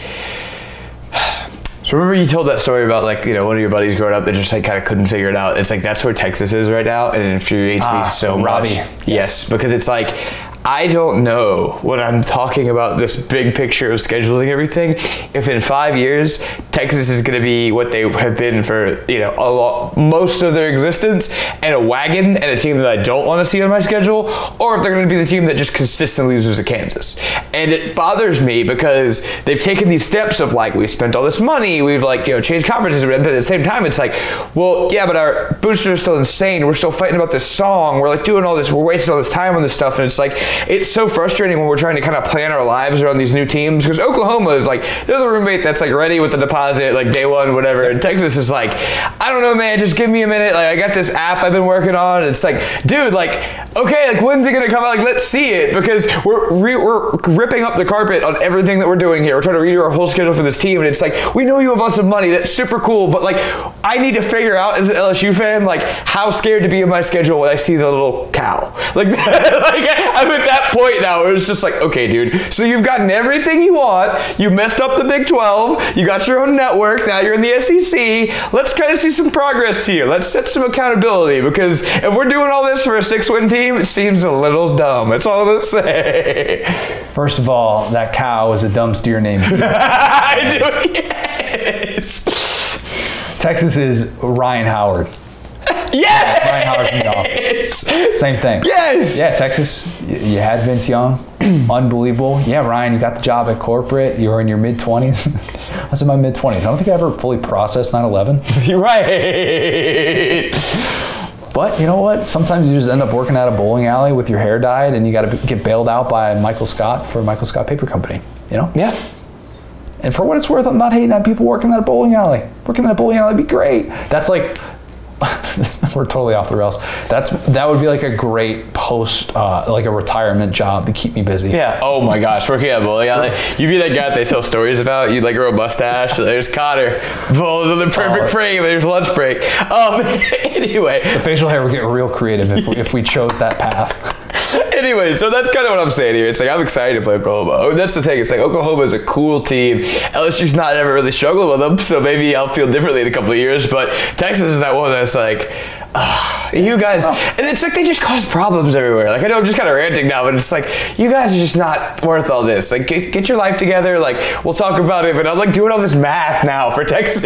(sighs) So remember you told that story about like you know one of your buddies growing up that just like kind of couldn't figure it out. It's like that's where Texas is right now, and it infuriates Ah, me so Robbie. much. Yes. because it's like I don't know when I'm talking about this big picture of scheduling everything. If in five years Texas is going to be what they have been for you know a lot, most of their existence, and a wagon and a team that I don't want to see on my schedule, or if they're going to be the team that just consistently loses to Kansas. And it bothers me because they've taken these steps of like we spent all this money, we've like you know changed conferences, but at the same time it's like, well yeah, but our boosters are still insane. We're still fighting about this song. We're like doing all this. We're wasting all this time on this stuff, and it's like it's so frustrating when we're trying to kind of plan our lives around these new teams because Oklahoma is like they're the roommate that's like ready with the deposit like day one whatever and Texas is like I don't know man just give me a minute like I got this app I've been working on it's like dude like okay like when's it gonna come out? Like let's see it because we're re- we're ripping up the carpet on everything that we're doing here. We're trying to redo our whole schedule for this team and it's like we know you have lots of money that's super cool but like I need to figure out as an LSU fan like how scared to be in my schedule when I see the little cow. Like, (laughs) like I'm at that point now it was just like okay dude. So you've gotten everything you want. You messed up the Big 12 you got your own network. Now you're in the SEC let's kind of see some progress here. Let's set some accountability because if we're doing all this for a six win team it seems a little dumb. That's all I'm gonna say. First of all, that cow is a dumb steer name. (laughs) I do yes. Texas is Ryan Howard. Yes Ryan Howard from the office. Same thing. yes Yeah, Texas, you had Vince Young. (clears throat) Unbelievable. Yeah, Ryan, you got the job at corporate. You were in your mid 20s. (laughs) I was in my mid 20s. I don't think I ever fully processed 9 11. You're (laughs) right. But you know what? Sometimes you just end up working at a bowling alley with your hair dyed and you got to get bailed out by Michael Scott for Michael Scott Paper Company. You know? Yeah. And for what it's worth, I'm not hating on people working at a bowling alley. Working at a bowling alley would be great. That's like, (laughs) we're totally off the rails. That's that would be like a great post, uh, like a retirement job to keep me busy. Yeah. Oh my gosh, working at a bowling alley. You be that guy they tell stories about. You like grow a mustache. There's Cotter. Bowls in the perfect Oh. frame. There's lunch break. Um. (laughs) Anyway. The facial hair would get real creative if, we- if we chose that path. (laughs) Anyway, so that's kind of what I'm saying here. It's like I'm excited to play Oklahoma. Oh, that's the thing. It's like Oklahoma is a cool team. LSU's not ever really struggled with them, so maybe I'll feel differently in a couple of years. But Texas is that one that's like, ah, you guys, and it's like they just cause problems everywhere. Like I know I'm just kind of ranting now, but it's like you guys are just not worth all this. Like get, get your life together. Like we'll talk about it. But I'm like doing all this math now for Texas.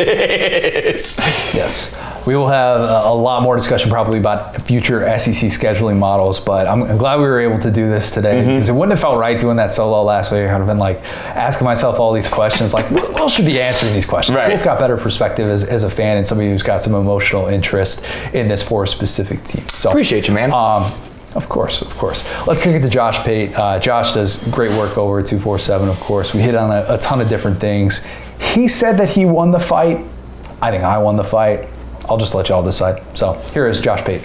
Yes. We will have a, lot more discussion probably about future SEC scheduling models, but I'm, glad we were able to do this today because it wouldn't have felt right doing that solo last week. I'd have been like asking myself all these questions, like, Will should be answering these questions. Right. Will's got better perspective as, as a fan and somebody who's got some emotional interest in this for a specific team. So Appreciate you, man. Um, of course, of course. Let's kick it to Josh Pate. Uh, Josh does great work over at 247, of course. We hit on a, a ton of different things. He said that he won the fight. I think I won the fight. I'll just let y'all decide. So here is Josh Pate.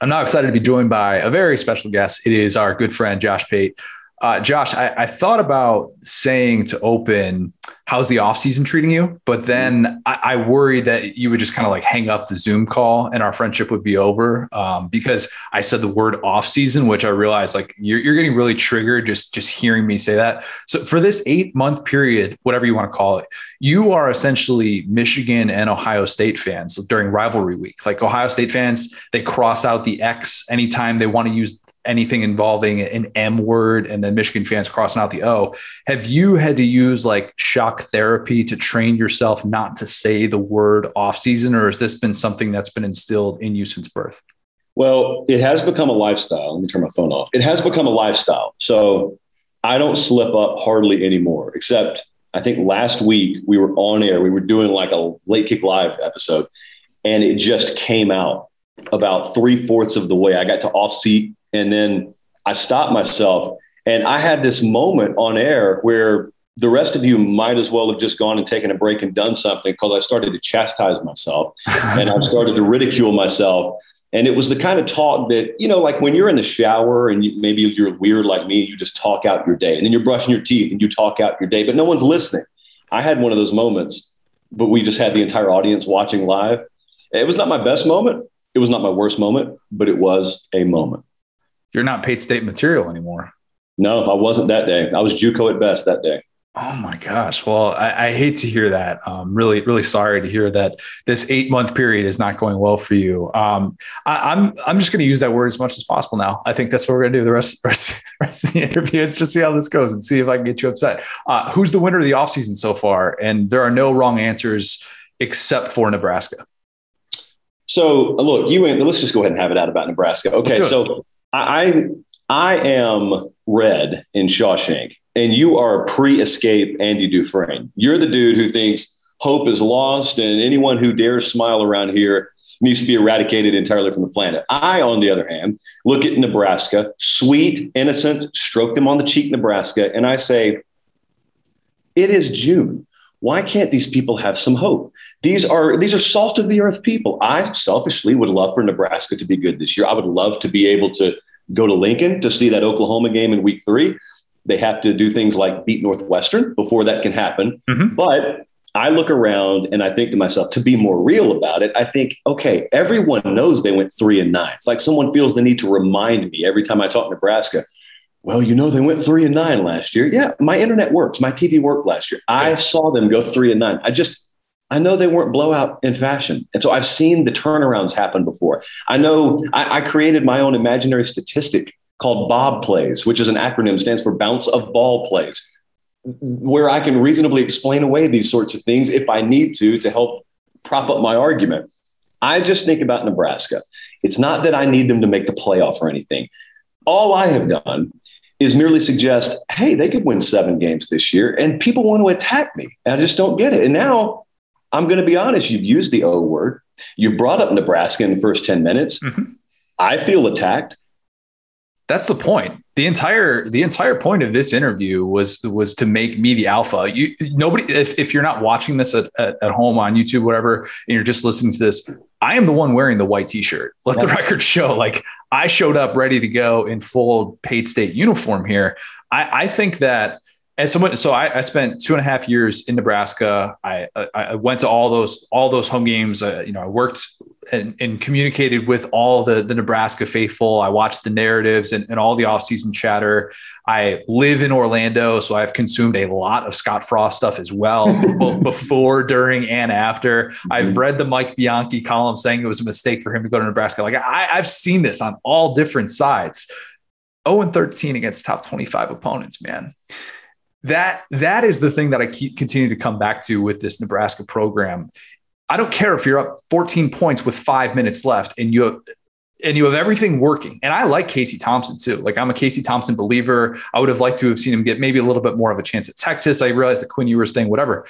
I'm now excited to be joined by a very special guest. It is our good friend, Josh Pate. Uh, Josh, I, I thought about saying to open, how's the offseason treating you? But then I, I worried that you would just kind of like hang up the Zoom call and our friendship would be over um, because I said the word offseason, which I realized like you're, you're getting really triggered just, just hearing me say that. So for this eight month period, whatever you want to call it, you are essentially Michigan and Ohio State fans during rivalry week. Like Ohio State fans, they cross out the X anytime they want to use anything involving an M word, and then Michigan fans crossing out the O. Have you had to use like shock therapy to train yourself not to say the word off season, or has this been something that's been instilled in you since birth? Well, it has become a lifestyle. Let me turn my phone off. It has become a lifestyle. So I don't slip up hardly anymore, except I think last week we were on air. We were doing like a late kick live episode, and it just came out about three fourths of the way. I got to off seat, and then I stopped myself. And I had this moment on air where the rest of you might as well have just gone and taken a break and done something because I started to chastise myself (laughs) and I started to ridicule myself. And it was the kind of talk that, you know, like when you're in the shower and you, maybe you're weird like me, you just talk out your day and then you're brushing your teeth and you talk out your day, but no one's listening. I had one of those moments, but we just had the entire audience watching live. It was not my best moment. It was not my worst moment, but it was a moment. You're not Pate State material anymore. No, I wasn't that day. I was JUCO at best that day. Oh my gosh. Well, I, I hate to hear that. Um, really, really sorry to hear that this eight month period is not going well for you. Um, I, am I'm, I'm just going to use that word as much as possible now. I think that's what we're going to do the rest, (laughs) rest, rest of the interview. It's just see how this goes and see if I can get you upset. Uh, who's the winner of the offseason so far? And there are no wrong answers except for Nebraska. So look, you went, let's just go ahead and have it out about Nebraska. Okay. So I, I am red in Shawshank and you are pre-escape Andy Dufresne. You're the dude who thinks hope is lost, and anyone who dares smile around here needs to be eradicated entirely from the planet. I, on the other hand, look at Nebraska, sweet, innocent, stroke them on the cheek, Nebraska, and I say, it is June. Why can't these people have some hope? These are these are salt of the earth people. I selfishly would love for Nebraska to be good this year. I would love to be able to go to Lincoln to see that Oklahoma game in week three. They have to do things like beat Northwestern before that can happen. Mm-hmm. But I look around and I think to myself, to be more real about it, I think, okay, everyone knows they went three and nine. It's like someone feels the need to remind me every time I talk Nebraska. Well, you know, they went three and nine last year. Yeah, my internet works. My TV worked last year. I saw them go three and nine. I just, I know they weren't blowout in fashion. And so I've seen the turnarounds happen before. I know I, I created my own imaginary statistic called Bob plays, which is an acronym, stands for bounce of ball plays, where I can reasonably explain away these sorts of things if I need to to help prop up my argument. I just think about Nebraska. It's not that I need them to make the playoff or anything. All I have done is merely suggest, hey, they could win seven games this year, and people want to attack me. And I just don't get it. And now I'm going to be honest, you've used the O word. You brought up Nebraska in the first 10 minutes. Mm-hmm. I feel attacked that's the point. The entire the entire point of this interview was was to make me the alpha. You nobody if, if you're not watching this at, at, at home on YouTube, whatever, and you're just listening to this, I am the one wearing the white t-shirt. Let yeah. the record show. Like I showed up ready to go in full Pate State uniform here. I, I think that as someone, so I, I, spent two and a half years in Nebraska. I, I went to all those all those home games. Uh, you know, I worked and, and, communicated with all the the Nebraska faithful. I watched the narratives and, and all the offseason chatter. I live in Orlando, so I've consumed a lot of Scott Frost stuff as well, (laughs) both before, during, and after. I've read the Mike Bianchi column saying it was a mistake for him to go to Nebraska. Like I, I've seen this on all different sides. 0 and 13 against top 25 opponents, man that that is the thing that I keep continue to come back to with this Nebraska program. I don't care if you're up 14 points with five minutes left and you have and you have everything working. And I like Casey Thompson too. Like I'm a Casey Thompson believer. I would have liked to have seen him get maybe a little bit more of a chance at Texas. I realized the Quinn Ewers thing, whatever.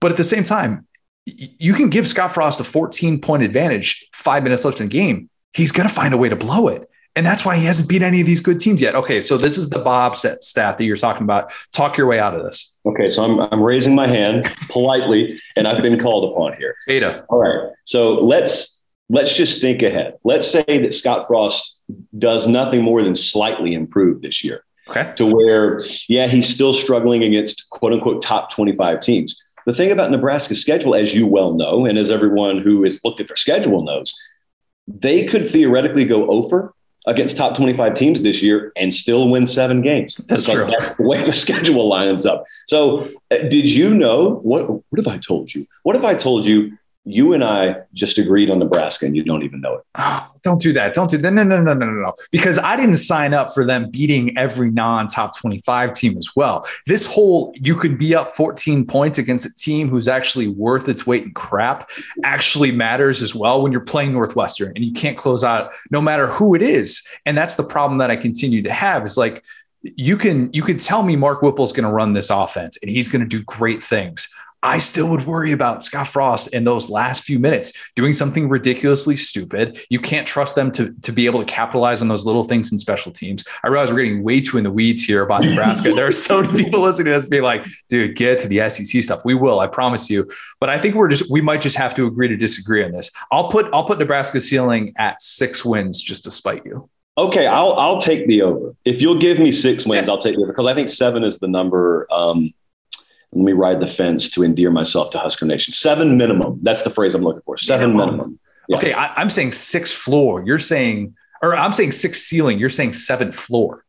But at the same time, you can give Scott Frost a 14 point advantage, five minutes left in the game. He's going to find a way to blow it. And that's why he hasn't beat any of these good teams yet. Okay, so this is the Bob stat, stat that you're talking about. Talk your way out of this. Okay, so I'm, I'm raising my hand politely, and I've been called upon here. Beta. All right. So let's let's just think ahead. Let's say that Scott Frost does nothing more than slightly improve this year. Okay. To where, yeah, he's still struggling against quote unquote top 25 teams. The thing about Nebraska's schedule, as you well know, and as everyone who has looked at their schedule knows, they could theoretically go over against top 25 teams this year and still win seven games. That's true. That's the way the schedule lines up. So, uh, did you know what? What have I told you? What if I told you you and I just agreed on Nebraska and you don't even know it. Oh, (sighs) don't do that. Don't do that. No, no, no, no, no, no. Because I didn't sign up for them beating every non top 25 team as well. This whole you could be up 14 points against a team who's actually worth its weight in crap actually matters as well when you're playing Northwestern and you can't close out no matter who it is. And that's the problem that I continue to have is like, you can you can tell me Mark Whipple's going to run this offense and he's going to do great things. I still would worry about Scott Frost in those last few minutes doing something ridiculously stupid. You can't trust them to, to be able to capitalize on those little things in special teams. I realize we're getting way too in the weeds here about Nebraska. there are so many (laughs) people listening to this being like, dude, get to the SEC stuff. We will, I promise you. But I think we're just we might just have to agree to disagree on this. I'll put I'll put Nebraska's ceiling at six wins just to spite you. Okay, I'll I'll take the over. If you'll give me six wins. I'll take the over because I think seven is the number. Um, let me ride the fence to endear myself to Husker Nation. Seven minimum. That's the phrase I'm looking for. Seven minimum. minimum. Yeah. Okay, I, am saying six floor. You're saying, or I'm saying six ceiling. You're saying seven floor.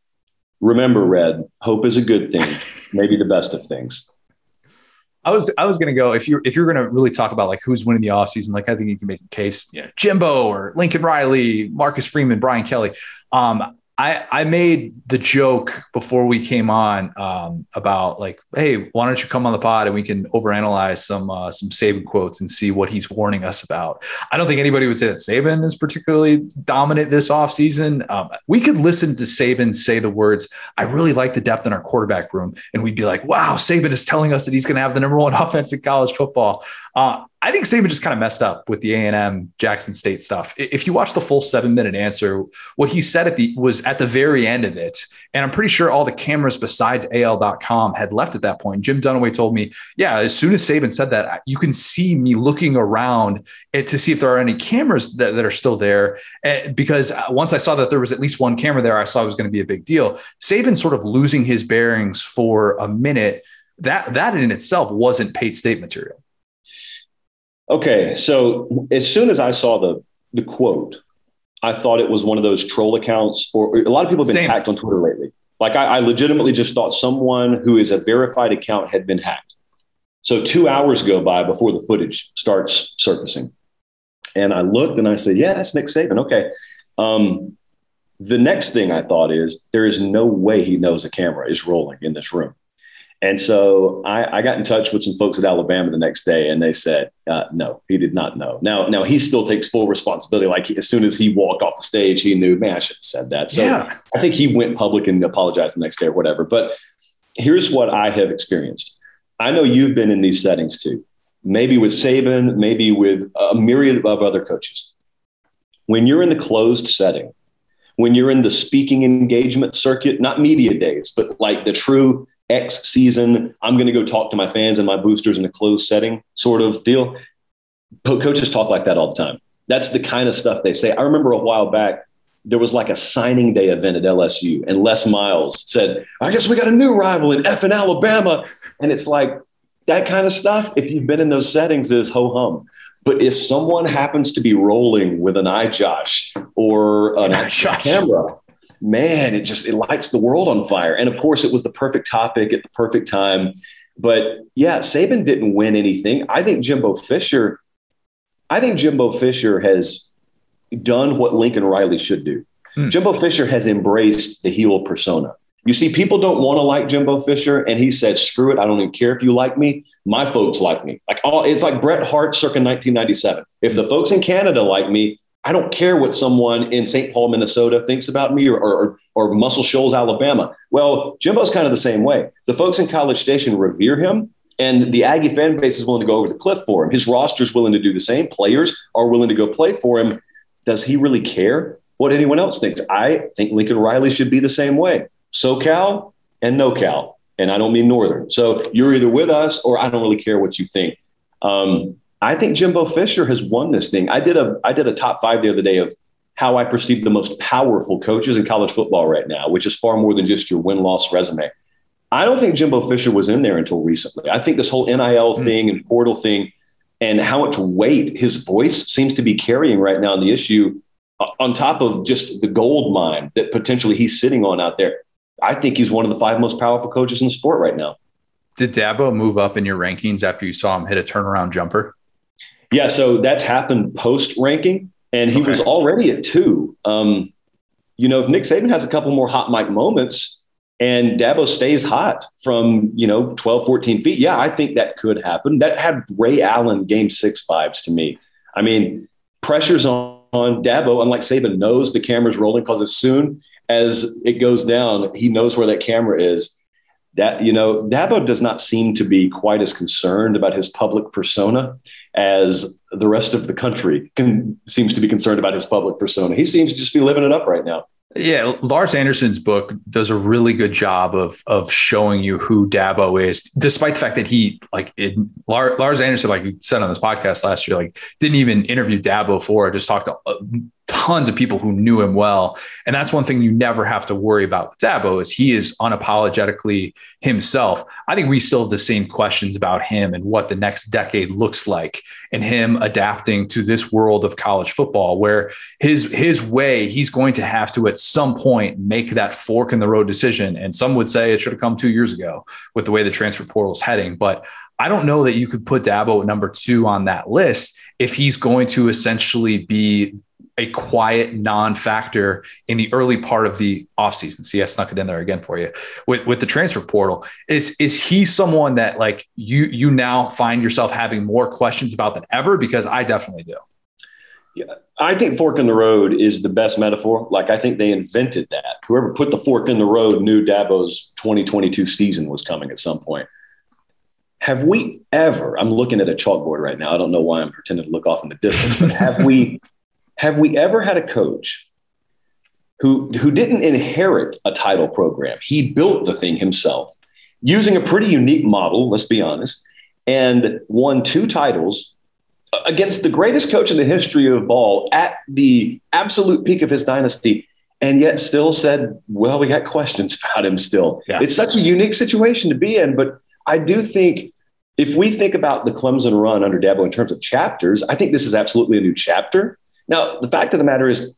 Remember, Red. Hope is a good thing. (laughs) Maybe the best of things. I was I was gonna go if you if you're gonna really talk about like who's winning the offseason, like I think you can make a case, you know, Jimbo or Lincoln Riley, Marcus Freeman, Brian Kelly. Um, I, I made the joke before we came on um, about like, hey, why don't you come on the pod and we can overanalyze some uh, some Saban quotes and see what he's warning us about. I don't think anybody would say that Saban is particularly dominant this offseason. Um, we could listen to Saban say the words, I really like the depth in our quarterback room. And we'd be like, wow, Saban is telling us that he's going to have the number one (laughs) offense in college football. Uh, I think Saban just kind of messed up with the A and M Jackson State stuff. If you watch the full seven minute answer, what he said at the was at the very end of it, and I'm pretty sure all the cameras besides AL.com had left at that point. Jim Dunaway told me, yeah, as soon as Saban said that, you can see me looking around to see if there are any cameras that, that are still there. Because once I saw that there was at least one camera there, I saw it was going to be a big deal. Saban sort of losing his bearings for a minute. That that in itself wasn't Pate State material. Okay, so as soon as I saw the the quote, I thought it was one of those troll accounts, or a lot of people have been Same. hacked on Twitter lately. Like I, I legitimately just thought someone who is a verified account had been hacked. So two hours go by before the footage starts surfacing, and I looked and I said, "Yeah, that's Nick Saban." Okay. Um, the next thing I thought is there is no way he knows a camera is rolling in this room. And so I, I, got in touch with some folks at Alabama the next day, and they said, uh, no, he did not know. Now, now he still takes full responsibility. Like as soon as he walked off the stage, he knew, man, I should have said that. So yeah. I think he went public and apologized the next day or whatever. But here's what I have experienced. I know you've been in these settings too, maybe with Saban, maybe with a myriad of other coaches. When you're in the closed setting, when you're in the speaking engagement circuit, not media days, but like the true X season, I'm going to go talk to my fans and my boosters in a closed setting sort of deal. Coaches talk like that all the time. That's the kind of stuff they say. I remember a while back, there was like a signing day event at LSU, and Les Miles said, I guess we got a new rival in F in Alabama. And it's like that kind of stuff, if you've been in those settings, is ho hum. But if someone happens to be rolling with an eye Josh or an iJosh camera, man, it just it lights the world on fire. And of course, it was the perfect topic at the perfect time. But yeah, Saban didn't win anything. I think Jimbo Fisher, I think Jimbo Fisher has done what Lincoln Riley should do. Hmm. Jimbo Fisher has embraced the heel persona. You see, people don't want to like Jimbo Fisher, and he said, "Screw it! I don't even care if you like me. My folks like me. Like all, it's like Bret Hart circa 1997. If the folks in Canada like me, I don't care what someone in St. Paul, Minnesota thinks about me or, or, or Muscle Shoals, Alabama. Well, Jimbo's kind of the same way. The folks in College Station revere him, and the Aggie fan base is willing to go over the cliff for him. His roster is willing to do the same. Players are willing to go play for him. Does he really care what anyone else thinks? I think Lincoln Riley should be the same way. SoCal and NoCal. And I don't mean Northern. So you're either with us or I don't really care what you think. Um, I think Jimbo Fisher has won this thing. I did a I did a top five the other day of how I perceive the most powerful coaches in college football right now, which is far more than just your win loss resume. I don't think Jimbo Fisher was in there until recently. I think this whole NIL mm. thing and portal thing and how much weight his voice seems to be carrying right now on the issue, uh, on top of just the gold mine that potentially he's sitting on out there. I think he's one of the five most powerful coaches in the sport right now. Did Dabo move up in your rankings after you saw him hit a turnaround jumper? Yeah, so that's happened post ranking, and he okay. was already at two. Um, you know, if Nick Saban has a couple more hot mic moments and Dabo stays hot from, you know, 12, 14 feet, yeah, I think that could happen. That had Ray Allen game six vibes to me. I mean, pressure's on, on Dabo, unlike Saban, knows the camera's rolling because as soon as it goes down, he knows where that camera is that you know Dabo does not seem to be quite as concerned about his public persona as the rest of the country can, seems to be concerned about his public persona. He seems to just be living it up right now. Yeah, Lars Anderson's book does a really good job of of showing you who Dabo is, despite the fact that he like it, Lars Anderson, like you said on this podcast last year, like didn't even interview Dabo for, just talked to uh, tons of people who knew him well. And that's one thing you never have to worry about with Dabo is he is unapologetically himself. I think we still have the same questions about him and what the next decade looks like and him adapting to this world of college football where his his way he's going to have to at some point make that fork in the road decision and some would say it should have come 2 years ago with the way the transfer portal is heading but I don't know that you could put Dabo at number two on that list if he's going to essentially be a quiet non-factor in the early part of the offseason. See, I snuck it in there again for you with, with the transfer portal. Is is he someone that like you you now find yourself having more questions about than ever? Because I definitely do. Yeah, I think fork in the road is the best metaphor. Like I think they invented that. Whoever put the fork in the road knew Dabo's 2022 season was coming at some point. have we ever? I'm looking at a chalkboard right now. I don't know why I'm pretending to look off in the distance, but have we (laughs) have we ever had a coach who who didn't inherit a title program? He built the thing himself using a pretty unique model. Let's be honest, and won two titles against the greatest coach in the history of ball at the absolute peak of his dynasty and yet still said, well, we got questions (laughs) about him still. Yeah. It's such a unique situation to be in. But I do think if we think about the Clemson run under Dabo in terms of chapters, I think this is absolutely a new chapter. Now, the fact of the matter is,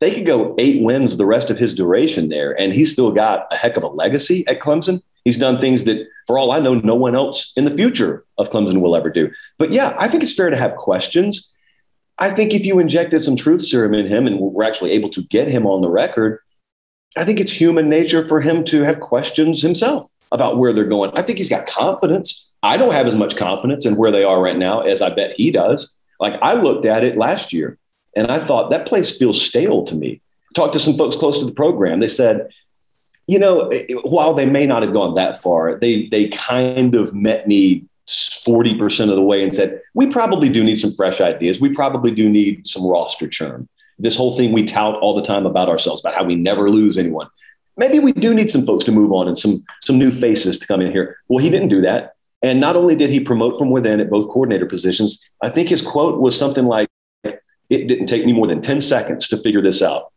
they could go eight wins the rest of his duration there, and he's still got a heck of a legacy at Clemson. He's done things that, for all I know, no one else in the future of Clemson will ever do. But yeah, I think it's fair to have questions. I think if you injected some truth serum in him and we're actually able to get him on the record, I think it's human nature for him to have questions himself about where they're going. I think he's got confidence. I don't have as much confidence in where they are right now as I bet he does. Like I looked at it last year and I thought that place feels stale to me. Talked to some folks close to the program. They said, you know, while they may not have gone that far, they they kind of met me 40% of the way and said, we probably do need some fresh ideas. We probably do need some roster churn. This whole thing we tout all the time about ourselves, about how we never lose anyone. Maybe we do need some folks to move on and some, some new faces to come in here. Well, he didn't do that. And not only did he promote from within at both coordinator positions, I think his quote was something like, it didn't take me more than 10 seconds to figure this out.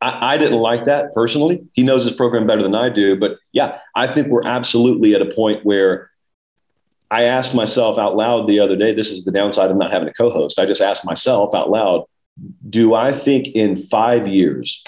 I, I, didn't like that personally. He knows his program better than I do. But yeah, I think we're absolutely at a point where I asked myself out loud the other day, this is the downside of not having a co host. I just asked myself out loud, do I think in five years,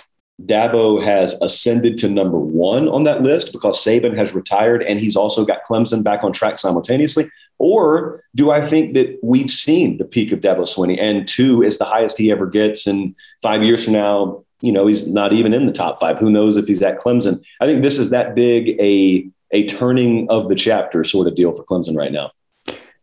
Dabo has ascended to number one on that list because Saban has retired and he's also got Clemson back on track simultaneously? Or do I think that we've seen the peak of Dabo Swinney and two is the highest he ever gets? And five years from now, you know, he's not even in the top five. Who knows if he's at Clemson? I think this is that big a a turning of the chapter sort of deal for Clemson right now.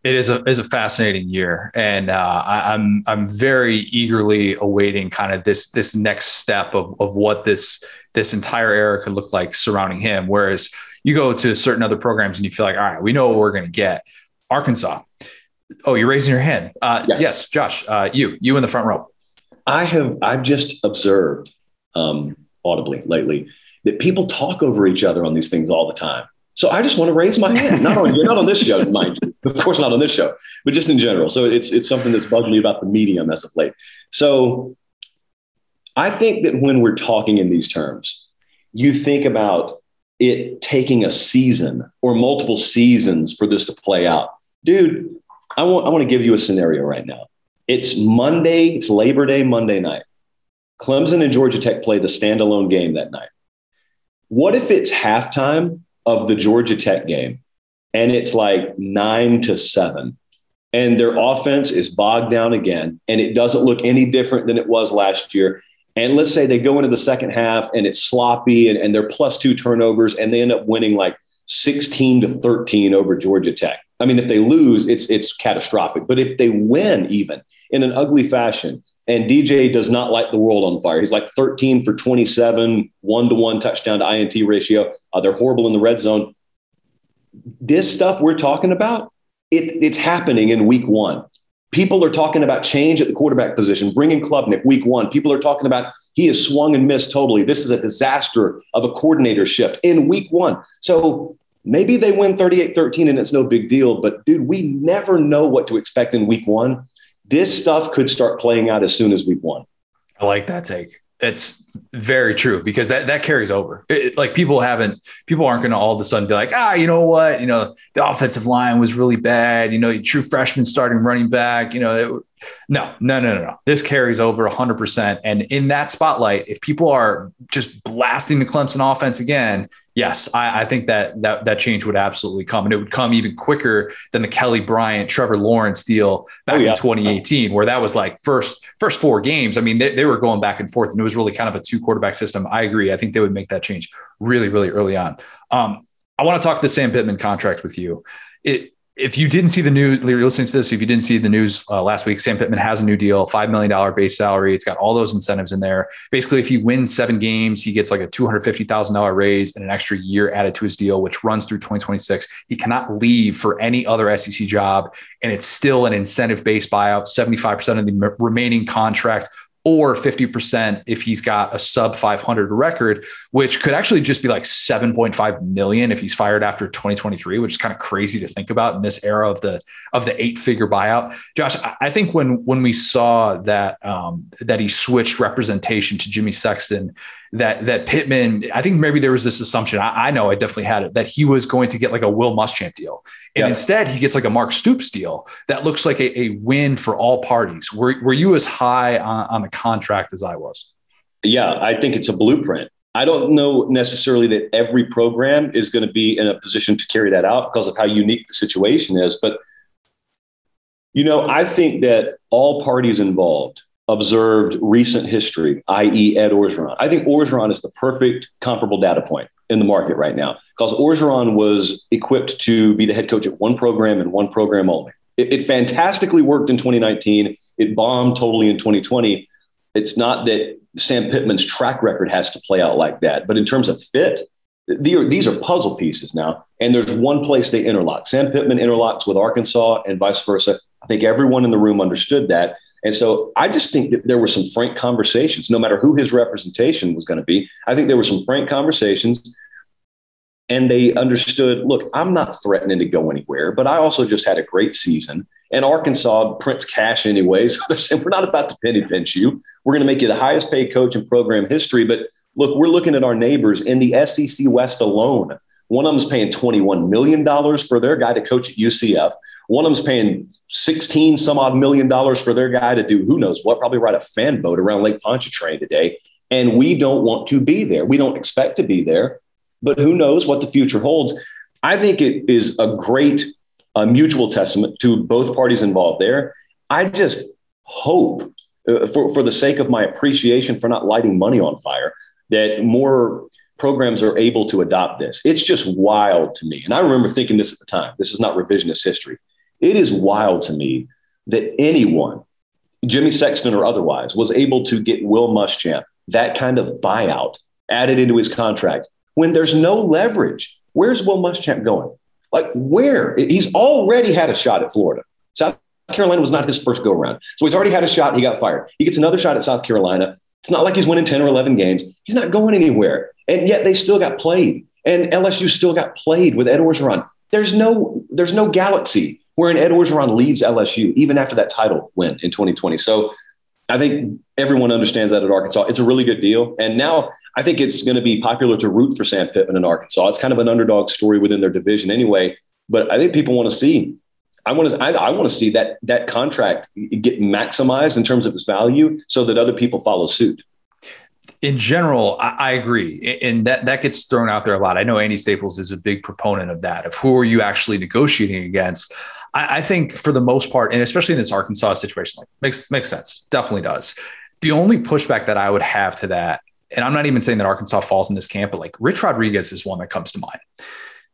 It is a is a fascinating year, and uh, I, I'm I'm very eagerly awaiting kind of this this next step of of what this this entire era could look like surrounding him. Whereas you go to certain other programs and you feel like, all right, we know what we're going to get. Arkansas. Oh, you're raising your hand. Uh, yeah. Yes, Josh, uh, you you in the front row. I have I've just observed um, audibly lately that people talk over each other on these things all the time. So I just want to raise my hand. Not on not on this show, (laughs) mind you. Of course, not on this show, but just in general. So it's it's something that's bugging me about the medium as of late. So I think that when we're talking in these terms, you think about it taking a season or multiple seasons for this to play out. Dude, I want I want to give you a scenario right now. It's Monday, it's Labor Day Monday night. Clemson and Georgia Tech play the standalone game that night. What if it's halftime of the Georgia Tech game and it's like nine to seven and their offense is bogged down again and it doesn't look any different than it was last year? And let's say they go into the second half and it's sloppy and, and they're plus two turnovers and they end up winning like 16 to 13 over Georgia Tech. I mean, if they lose, it's it's catastrophic. But if they win even in an ugly fashion, and DJ does not light the world on fire. He's like 13 for 27, one to one touchdown to INT ratio. Uh, they're horrible in the red zone. This stuff we're talking about, it, it's happening in week one. People are talking about change at the quarterback position, bringing Klubnik week one. People are talking about he has swung and missed totally. This is a disaster of a coordinator shift in week one. So maybe they win 38 13 and it's no big deal. But dude, we never know what to expect in week one this stuff could start playing out as soon as week one. I like that take. It's very true because that, that carries over. It, like people haven't, people aren't going to all of a sudden be like, ah, you know what? You know, the offensive line was really bad. You know, true freshman starting running back. You know, it, no, no, no, no, no. This carries over 100%. And in that spotlight, if people are just blasting the Clemson offense again, yes, I, I, think that that that change would absolutely come, and it would come even quicker than the Kelly Bryant, Trevor Lawrence deal back oh, yeah. in 2018, where that was like first first four games. I mean, they, they were going back and forth, and it was really kind of a two quarterback system. I agree. I think they would make that change really, really early on. Um, I want to talk the Sam Pittman contract with you. It if you didn't see the news, you're listening to this. If you didn't see the news uh, last week, Sam Pittman has a new deal, five million dollar base salary. It's got all those incentives in there. Basically, if he wins seven games, he gets like a two hundred fifty thousand dollar raise and an extra year added to his deal, which runs through twenty twenty six. He cannot leave for any other SEC job, and it's still an incentive based buyout. Seventy five percent of the remaining contract or 50% if he's got a sub 500 record, which could actually just be like 7.5 million if he's fired after 2023, which is kind of crazy to think about in this era of the of the eight figure buyout. Josh, I think when when we saw that um, that he switched representation to Jimmy Sexton that that Pittman, I think maybe there was this assumption. I, I, know I definitely had it that he was going to get like a Will Muschamp deal, and yeah. instead he gets like a Mark Stoops deal that looks like a, a win for all parties. Were were you as high on, on the contract as I was? Yeah, I think it's a blueprint. I don't know necessarily that every program is going to be in a position to carry that out because of how unique the situation is, but you know, I think that all parties involved observed recent history, i.e., Ed Orgeron. I think Orgeron is the perfect comparable data point in the market right now because Orgeron was equipped to be the head coach at one program and one program only. It, it fantastically worked in 2019. It bombed totally in 2020. It's not that Sam Pittman's track record has to play out like that, but in terms of fit, these are puzzle pieces now, and there's one place they interlock. Sam Pittman interlocks with Arkansas, and vice versa. I think everyone in the room understood that. And so I just think that there were some frank conversations, no matter who his representation was going to be. I think there were some frank conversations. And they understood look, I'm not threatening to go anywhere, but I also just had a great season. And Arkansas prints cash anyway. (laughs) So they're saying, we're not about to penny pinch you. We're going to make you the highest paid coach in program history. But look, we're looking at our neighbors in the SEC West alone. One of them is paying $21 million for their guy to coach at UCF. One of them's paying 16 some odd million dollars for their guy to do who knows what, probably ride a fan boat around Lake Pontchartrain today. And we don't want to be there. We don't expect to be there, but who knows what the future holds. I think it is a great uh, mutual testament to both parties involved there. I just hope, uh, for, for the sake of my appreciation for not lighting money on fire, that more programs are able to adopt this. It's just wild to me. And I remember thinking this at the time. This is not revisionist history. It is wild to me that anyone, Jimmy Sexton or otherwise, was able to get Will Muschamp that kind of buyout added into his contract when there's no leverage. Where's Will Muschamp going? Like where? He's already had a shot at Florida. South Carolina was not his first go around. So he's already had a shot. He got fired. He gets another shot at South Carolina. It's not like he's winning 10 or 11 games. He's not going anywhere. And yet they still got played. And LSU still got played with Ed Orgeron. There's no, there's no galaxy wherein Ed Orgeron leaves LSU even after that title win in 2020. So I think everyone understands that at Arkansas. It's a really good deal. And now I think it's going to be popular to root for Sam Pittman in Arkansas. It's kind of an underdog story within their division anyway. But I think people want to see. I want to. I, I want to see that that contract get maximized in terms of its value, so that other people follow suit in general, I, agree, and that that gets thrown out there a lot. I know Andy Staples is a big proponent of that. Of who are you actually negotiating against? I, I think for the most part, and especially in this Arkansas situation, like makes makes sense. Definitely does. The only pushback that I would have to that, and I'm not even saying that Arkansas falls in this camp, but like Rich Rodriguez is one that comes to mind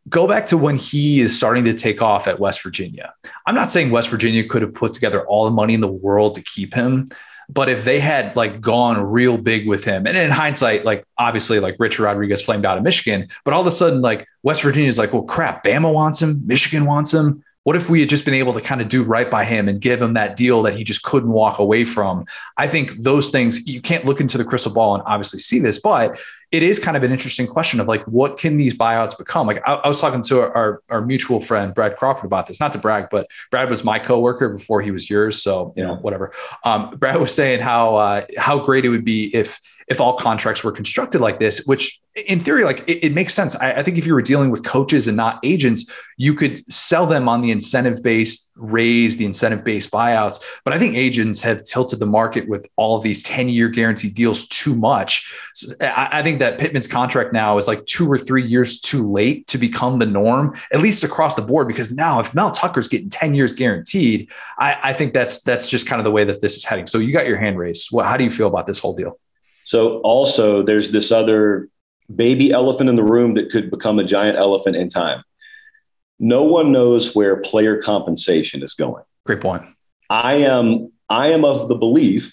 go back to when he is starting to take off at West Virginia. I'm not saying West Virginia could have put together all the money in the world to keep him, but if they had like gone real big with him, and in hindsight, like obviously like Richard Rodriguez flamed out of Michigan, but all of a sudden like West Virginia is like, well, crap, Bama wants him, Michigan wants him what if we had just been able to kind of do right by him and give him that deal that he just couldn't walk away from? I think those things, you can't look into the crystal ball and obviously see this, but it is kind of an interesting question of like, what can these buyouts become? Like, I, I was talking to our, our mutual friend, Brad Crawford, about this, not to brag, but Brad was my coworker before he was yours. So, you know, whatever. Um, Brad was saying how, uh, how great it would be if, if all contracts were constructed like this, which in theory, like it, it makes sense. I, I, think if you were dealing with coaches and not agents, you could sell them on the incentive based raise, the incentive based buyouts. But I think agents have tilted the market with all of these 10 year guaranteed deals too much. So I, I think that Pittman's contract now is like two or three years too late to become the norm, at least across the board. Because now if Mel Tucker's getting 10 years guaranteed, I, I think that's that's just kind of the way that this is heading. So you got your hand raised. How do you feel about this whole deal? So also there's this other baby elephant in the room that could become a giant elephant in time. no one knows where player compensation is going. Great point. I am I am of the belief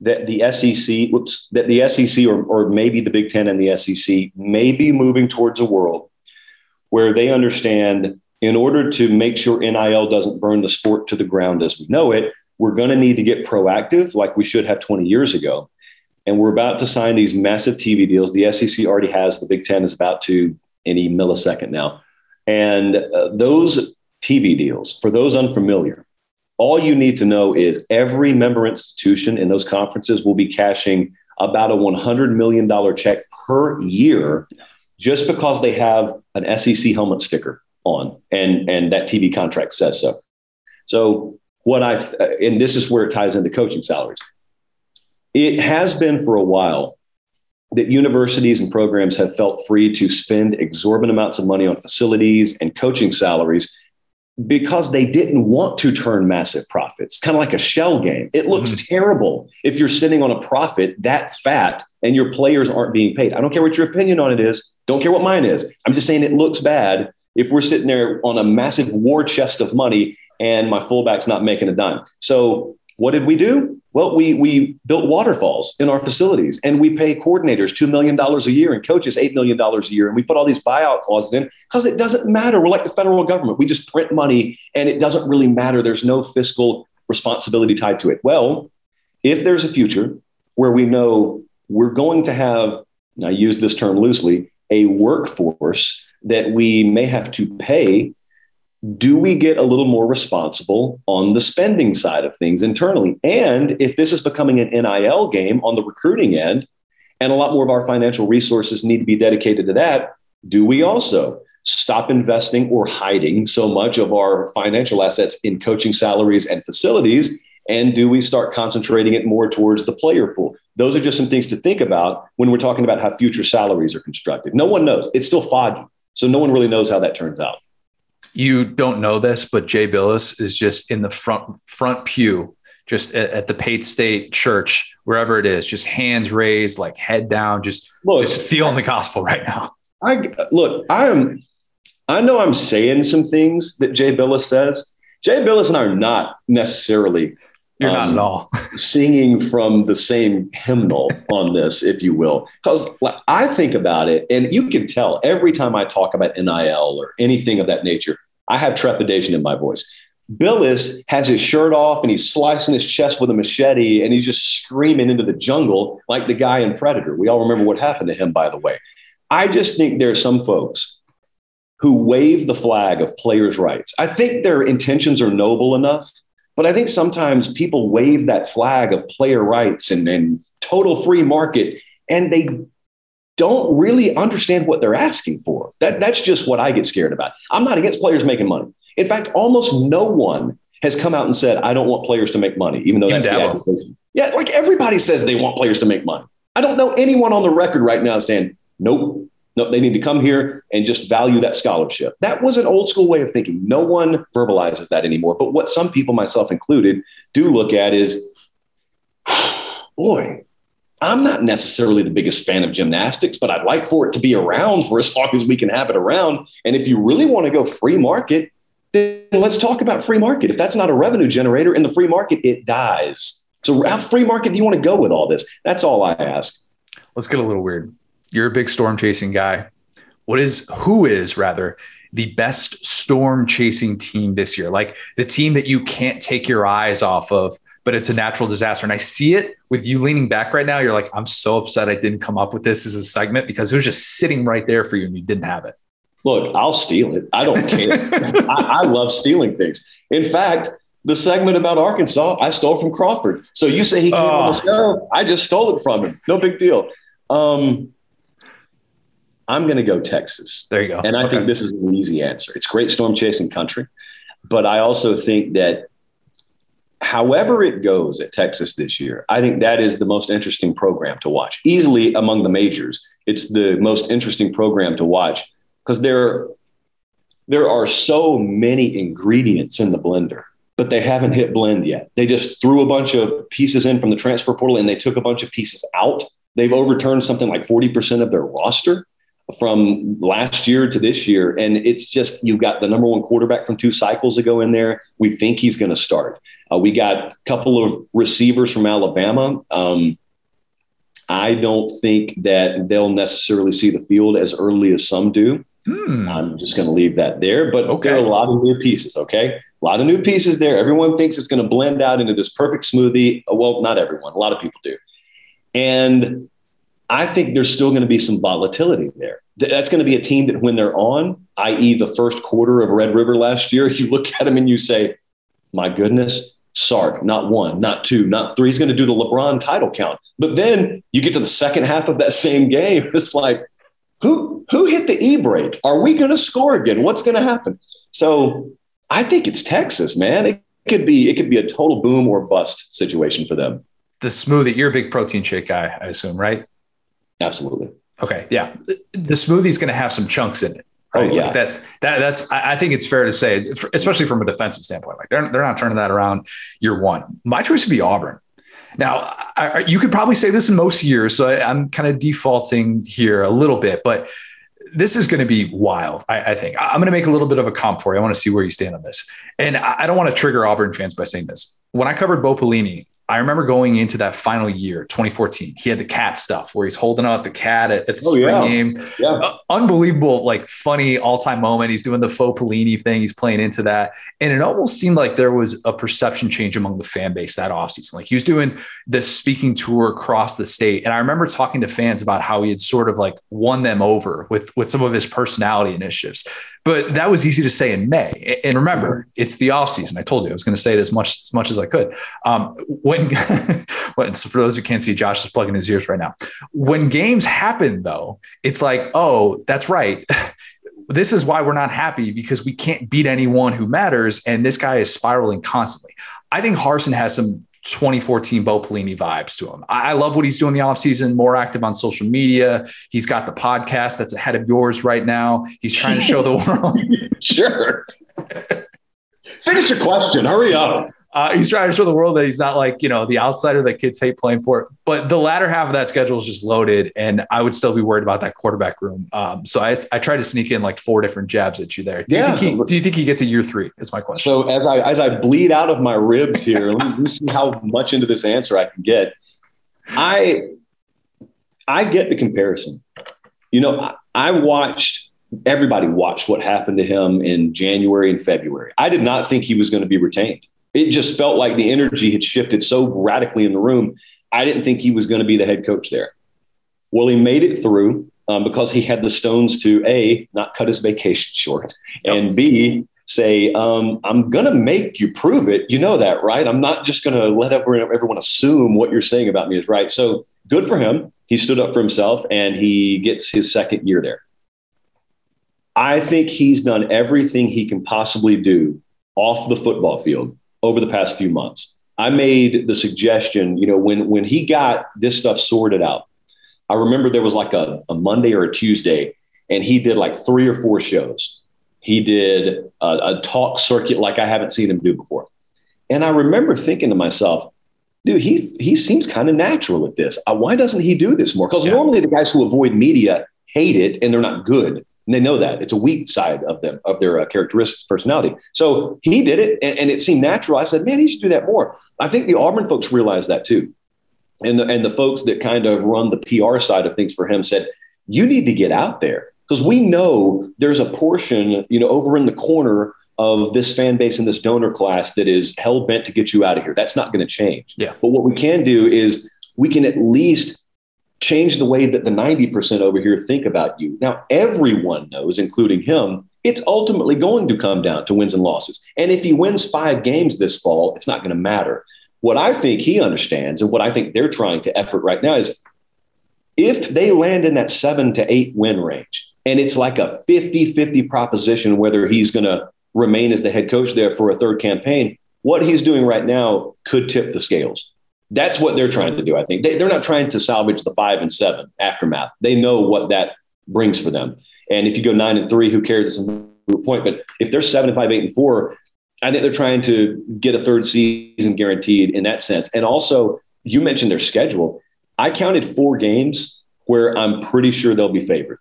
that the SEC, whoops, that the SEC or, or maybe the Big Ten and the SEC may be moving towards a world where they understand in order to make sure NIL doesn't burn the sport to the ground as we know it, we're going to need to get proactive like we should have 20 years ago. And we're about to sign these massive TV deals. The SEC already has, the Big Ten is about to any millisecond now. And uh, those TV deals, for those unfamiliar, all you need to know is every member institution in those conferences will be cashing about a $100 million check per year just because they have an SEC helmet sticker on and, and that TV contract says so. So, what I, and this is where it ties into coaching salaries. It has been for a while that universities and programs have felt free to spend exorbitant amounts of money on facilities and coaching salaries because they didn't want to turn massive profits, kind of like a shell game. It looks mm-hmm. terrible if you're sitting on a profit that fat and your players aren't being paid. I don't care what your opinion on it is. Don't care what mine is. I'm just saying it looks bad if we're sitting there on a massive war chest of money and my fullback's not making a dime. So what did we do? Well, we, we built waterfalls in our facilities and we pay coordinators $2 million a year and coaches $8 million a year. And we put all these buyout clauses in because it doesn't matter. We're like the federal government. We just print money and it doesn't really matter. There's no fiscal responsibility tied to it. Well, if there's a future where we know we're going to have, I use this term loosely, a workforce that we may have to pay do we get a little more responsible on the spending side of things internally? And if this is becoming an NIL game on the recruiting end, and a lot more of our financial resources need to be dedicated to that, do we also stop investing or hiding so much of our financial assets in coaching salaries and facilities? And do we start concentrating it more towards the player pool? Those are just some things to think about when we're talking about how future salaries are constructed. No one knows. It's still foggy. So no one really knows how that turns out you don't know this, but Jay Bilas is just in the front front pew, just at, at, the Pate State Church, wherever it is, just hands raised, like head down, just look, just feeling the gospel right now. I look, I am, I know I'm saying some things that Jay Bilas says. Jay Bilas and I are not necessarily. You're um, not at um, all (laughs) singing from the same hymnal on this, if you will, because like, I think about it, and you can tell every time I talk about NIL or anything of that nature, I have trepidation in my voice. Bilas has his shirt off and he's slicing his chest with a machete and he's just screaming into the jungle like the guy in Predator. We all remember what happened to him, by the way. I just think there are some folks who wave the flag of players' rights. I think their intentions are noble enough, but I think sometimes people wave that flag of player rights and, and total free market and they don't really understand what they're asking for. That, that's just what I get scared about. I'm not against players making money. In fact, almost no one has come out and said, I don't want players to make money, even though that's the accusation. Yeah, like everybody says they want players to make money. I don't know anyone on the record right now saying, nope, no, they need to come here and just value that scholarship. That was an old school way of thinking. No one verbalizes that anymore. But what some people, myself included, do look at is, (sighs) boy, I'm not necessarily the biggest fan of gymnastics, but I'd like for it to be around for as (laughs) long as we can have it around. And if you really want to go free market, then let's talk about free market. If that's not a revenue generator in the free market, it dies. So, how free market do you want to go with all this? That's all I ask. Let's get a little weird. You're a big storm chasing guy. What is, who is rather, the best storm chasing team this year? Like the team that you can't take your eyes off of but it's a natural disaster. And I see it with you leaning back right now. You're like, I'm so upset I didn't come up with this as a segment because it was just sitting right there for you and you didn't have it. Look, I'll steal it. I don't care. (laughs) I, I love stealing things. In fact, the segment about Arkansas, I stole from Crawford. So you say he came oh. on the show, I just stole it from him. No big deal. Um, I'm going to go Texas. There you go. And I okay. think this is an easy answer. It's great storm chasing country, but I also think that however it goes at Texas this year, I think that is the most interesting program to watch. Easily among the majors, it's the most interesting program to watch because there, there are so many ingredients in the blender, but they haven't hit blend yet. They just threw a bunch of pieces in from the transfer portal and they took a bunch of pieces out. They've overturned something like 40% of their roster. From last year to this year. And it's just, you've got the number one quarterback from two cycles ago in there. We think he's going to start. Uh, we got a couple of receivers from Alabama. Um, I don't think that they'll necessarily see the field as early as some do. Hmm. I'm just going to leave that there. But okay. there are a lot of new pieces. Okay. A lot of new pieces there. Everyone thinks it's going to blend out into this perfect smoothie. Well, not everyone. A lot of people do. And I think there's still going to be some volatility there. That's going to be a team that when they're on, i.e., the first quarter of Red River last year, (laughs) you look at them and you say, my goodness, Sark, not one, not two, not three. He's going to do the LeBron title count. But then you get to the second half of that (laughs) same game. (laughs) It's like, who who hit the e brake? Are we going to score again? What's going to happen? So I think it's Texas, man. It could be it could be a total boom or bust situation for them. The smoothie, you're a big protein shake guy, I assume, right? Absolutely. Okay, yeah. The smoothie is going to have some chunks in it. Oh, right? Oh, yeah. Like that's that. That's. I think it's fair to say, especially from a defensive standpoint, like they're they're not turning that around year one. My choice would be Auburn. Now, I, you could probably say this in most years, so I, am kind of defaulting here a little bit, but this is going to be wild. I, I, think I'm going to make a little bit of a comp for you. I want to see where you stand on this, and I, I don't want to trigger Auburn fans by saying this. When I covered Bo Pelini, I remember going into that final year, 2014. He had the cat stuff where he's holding out the cat at, at the oh, spring yeah. game. Yeah. Uh, unbelievable, like funny all time moment. He's doing the faux Pelini thing. He's playing into that. And it almost seemed like there was a perception change among the fan base that offseason. Like he was doing this speaking tour across the state. And I remember talking to fans about how he had sort of like won them over with, with some of his personality initiatives. But that was easy to say in May. And remember, it's the offseason. I told you I was going to say it as much as much as I could. Um, when, (laughs) when so for those who can't see, Josh is plugging his ears right now. When games happen, though, it's like, oh, that's right. (laughs) this is why we're not happy because we can't beat anyone who matters. And this guy is spiraling constantly. I think Harsin has some 2014 Bo Pelini vibes to him. I love what he's doing the offseason, more active on social media. He's got the podcast that's ahead of yours right now. He's trying to show the (laughs) world. sure. Finish your question. Hurry up. Uh, he's trying to show the world that he's not like you know the outsider that kids hate playing for. But the latter half of that schedule is just loaded, and I would still be worried about that quarterback room. Um, so I, I try to sneak in like four different jabs at you there. Do yeah. You he, do you think he gets a year three? Is my question. So as I as I bleed out of my ribs here, let me see how much into this answer I can get. I I get the comparison. You know, I, I watched everybody watched what happened to him in January and February. I did not think he was going to be retained. It just felt like the energy had shifted so radically in the room. I didn't think he was going to be the head coach there. Well, he made it through um, because he had the stones to A, not cut his vacation short, yep. and B, say, um, I'm going to make you prove it. You know that, right? I'm not just going to let everyone assume what you're saying about me is right. So good for him. He stood up for himself and he gets his second year there. I think he's done everything he can possibly do off the football field over the past few months. I made the suggestion, you know, when when he got this stuff sorted out, I remember there was like a, a Monday or a Tuesday, and he did like three or four shows. He did a, a talk circuit like I haven't seen him do before. And I remember thinking to myself, dude, he he seems kind of natural at this. Uh, why doesn't he do this more? Because yeah. normally the guys who avoid media hate it and they're not good. And they know that it's a weak side of them, of their uh, characteristics, personality. So he did it and, and, it seemed natural. I said, man, he should do that more. I think the Auburn folks realized that too. And the, and the folks that kind of run the PR side of things for him said, you need to get out there because we know there's a portion, you know, over in the corner of this fan base and this donor class that is hell bent to get you out of here. That's not going to change. Yeah. But what we can do is we can at least change the way that the 90% over here think about you. Now, everyone knows, including him, it's ultimately going to come down to wins and losses. And if he wins five games this fall, it's not going to matter. What I think he understands and what I think they're trying to effort right now is if they land in that seven to eight win range, and it's like a 50 50 proposition whether he's going to remain as the head coach there for a third campaign, what he's doing right now could tip the scales. That's what they're trying to do. I think they, they're not trying to salvage the five and seven aftermath. They know what that brings for them. And if you go nine and three, who cares? It's a point. But if they're seven and five, eight and four, I think they're trying to get a third season guaranteed in that sense. And also, you mentioned their schedule. I counted four games where I'm pretty sure they'll be favored.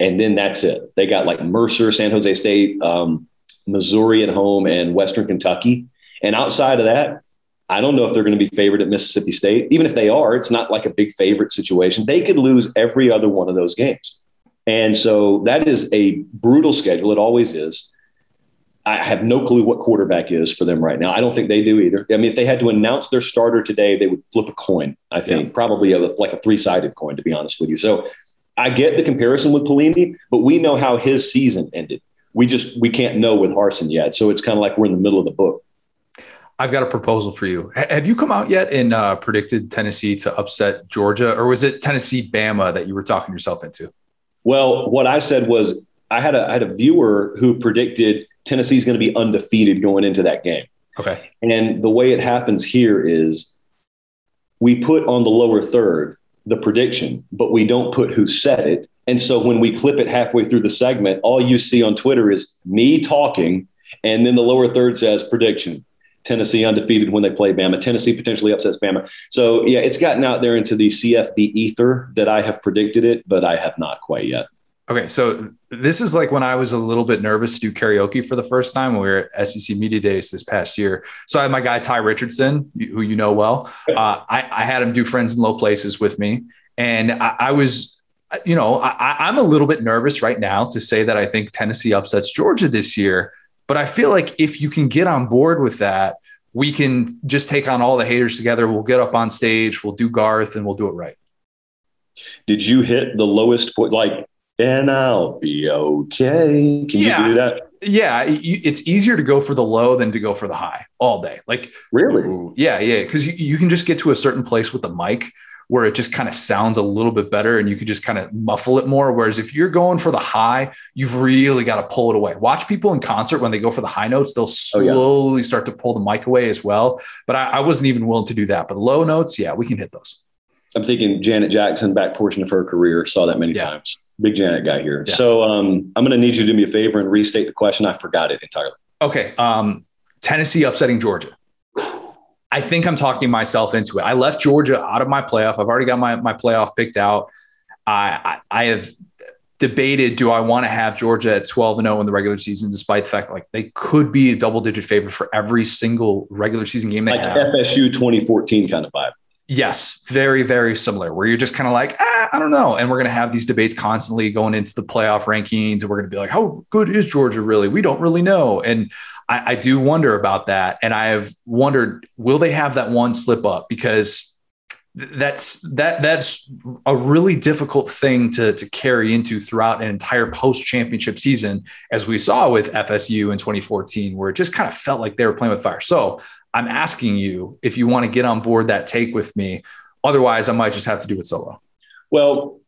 and then that's it. They got like Mercer, San Jose State, um, Missouri at home, and Western Kentucky. And outside of that, I don't know if they're going to be favored at Mississippi State. Even if they are, it's not like a big favorite situation. They could lose every other one of those games. And so that is a brutal schedule. It always is. I have no clue what quarterback is for them right now. I don't think they do either. I mean, if they had to announce their starter today, they would flip a coin, I think, yeah. probably a, like a three sided coin, to be honest with you. So I get the comparison with Pelini, but we know how his season ended. We just, we can't know with Harsin yet. So it's kind of like we're in the middle of the book. I've got a proposal for you. H- have you come out yet and uh, predicted Tennessee to upset Georgia, or was it Tennessee Bama that you were talking yourself into? Well, what I said was I had a I had a viewer who predicted Tennessee's going to be undefeated going into that game. Okay. And the way it happens here is we put on the lower third the prediction, but we don't put who said it. And so when we clip it halfway through the segment, all you see on Twitter is me talking, and then the lower third says prediction. Tennessee undefeated when they play Bama. Tennessee potentially upsets Bama. So yeah, it's gotten out there into the CFB ether that I have predicted it, but I have not quite yet. Okay, so this is like when I was a little bit nervous to do karaoke for the first time when we were at SEC Media Days this past year. So I had my guy Ty Richardson, who you know well. Uh, I, I, had him do Friends in Low Places with me, and I, I was, you know, I, I'm a little bit nervous right now to say that I think Tennessee upsets Georgia this year. But I feel like if you can get on board with that, we can just take on all the haters together. We'll get up on stage, we'll do Garth, and we'll do it right. Did you hit the lowest point? Like and I'll be okay. Can yeah. you do that? Yeah, it's easier to go for the low than to go for the high all day. Like really? Yeah, yeah, because you, you can just get to a certain place with the mic where it just kind of sounds a little bit better and you can just kind of muffle it more. Whereas if you're going for the high, you've really got to pull it away. Watch people in concert when they go for the high notes, they'll slowly oh, yeah. start to pull the mic away as well. But I, I wasn't even willing to do that. But low notes, yeah, we can hit those. I'm thinking Janet Jackson, back portion of her career, saw that many yeah. times. Big Janet guy here. Yeah. So um, I'm going to need you to do me a favor and restate the question. I forgot it entirely. Okay. Um, Tennessee upsetting Georgia. I think I'm talking myself into it. I left Georgia out of my playoff. I've already got my, my playoff picked out. I, I, I have debated do I want to have Georgia at 12 and 0 in the regular season, despite the fact like they could be a double digit favorite for every single regular season game they like have. FSU 2014 kind of vibe. Yes, very, very similar, where you're just kind of like, ah, I don't know. And we're going to have these debates constantly going into the playoff rankings. And we're going to be like, how good is Georgia really? We don't really know. And I, I do wonder about that. And I have wondered, will they have that one slip up? Because that's that that's a really difficult thing to to carry into throughout an entire post championship season as we saw with FSU in 2014 where it just kind of felt like they were playing with fire. So I'm asking you if you want to get on board that take with me. Otherwise, I might just have to do it solo. Well,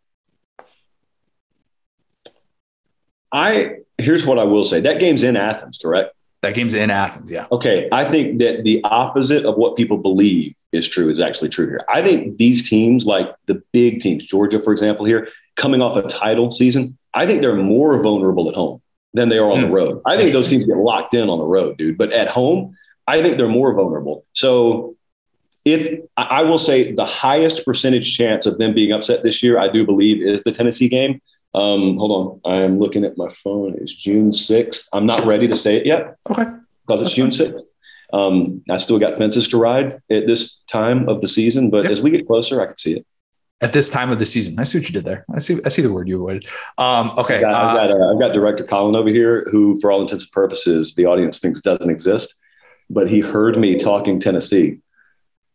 I here's what I will say. That game's in Athens, correct? That game's in Athens, yeah. Okay. I think that the opposite of what people believe is true is actually true here. I think these teams, like the big teams, Georgia, for example, here, coming off a title season, I think they're more vulnerable at home than they are on mm. the hmm. road. I think those teams get locked in on the road, dude. But at home, I think they're more vulnerable. So if I will say the highest percentage chance of them being upset this year, I do believe is the Tennessee game. Um, hold on, I am looking at my phone. It's June 6th. I'm not ready to say it yet. Okay. Because it's June 6th. Um, I still got fences to ride at this time of the season, but yep. as we get closer, I can see it. At this time of the season, I see what you did there. I see. I see the word you avoided. Um, okay, I've got, uh, I've, got uh, I've got director Colin over here, who, for all intents and purposes, the audience thinks doesn't exist but he heard me talking Tennessee.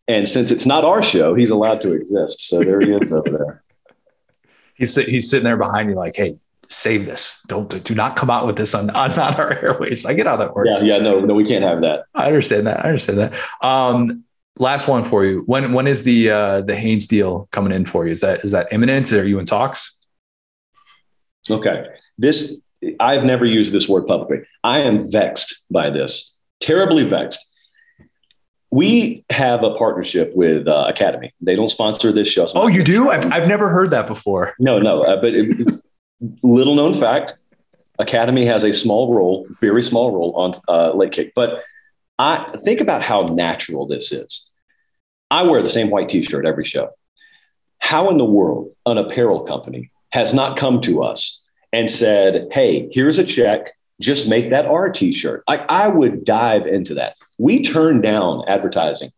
And since it's not our show, he's allowed to exist. So there he is over there. (laughs) He's, he's sitting there behind you, like, hey, save this. Don't do not come out with this on, on not our (laughs) airways. I get how that works. Yeah, yeah, no, no, we can't have that. I understand that. I understand that. Um, last one for you. When when is the uh, the Hanes deal coming in for you? Is that is that imminent? Are you in talks? Okay. This I've never used this word publicly. I am vexed by this terribly vexed. We have a partnership with uh, Academy. They don't sponsor this show. Oh, you do? I've, I've never heard that before. No, no. Uh, but it, little known fact Academy has a small role, very small role on uh, Late Kick. But I think about how natural this is. I wear the same white t shirt every show. How in the world an apparel company has not come to us and said, Hey, here's a check. Just make that our t-shirt. Like I would dive into that. We turn down advertising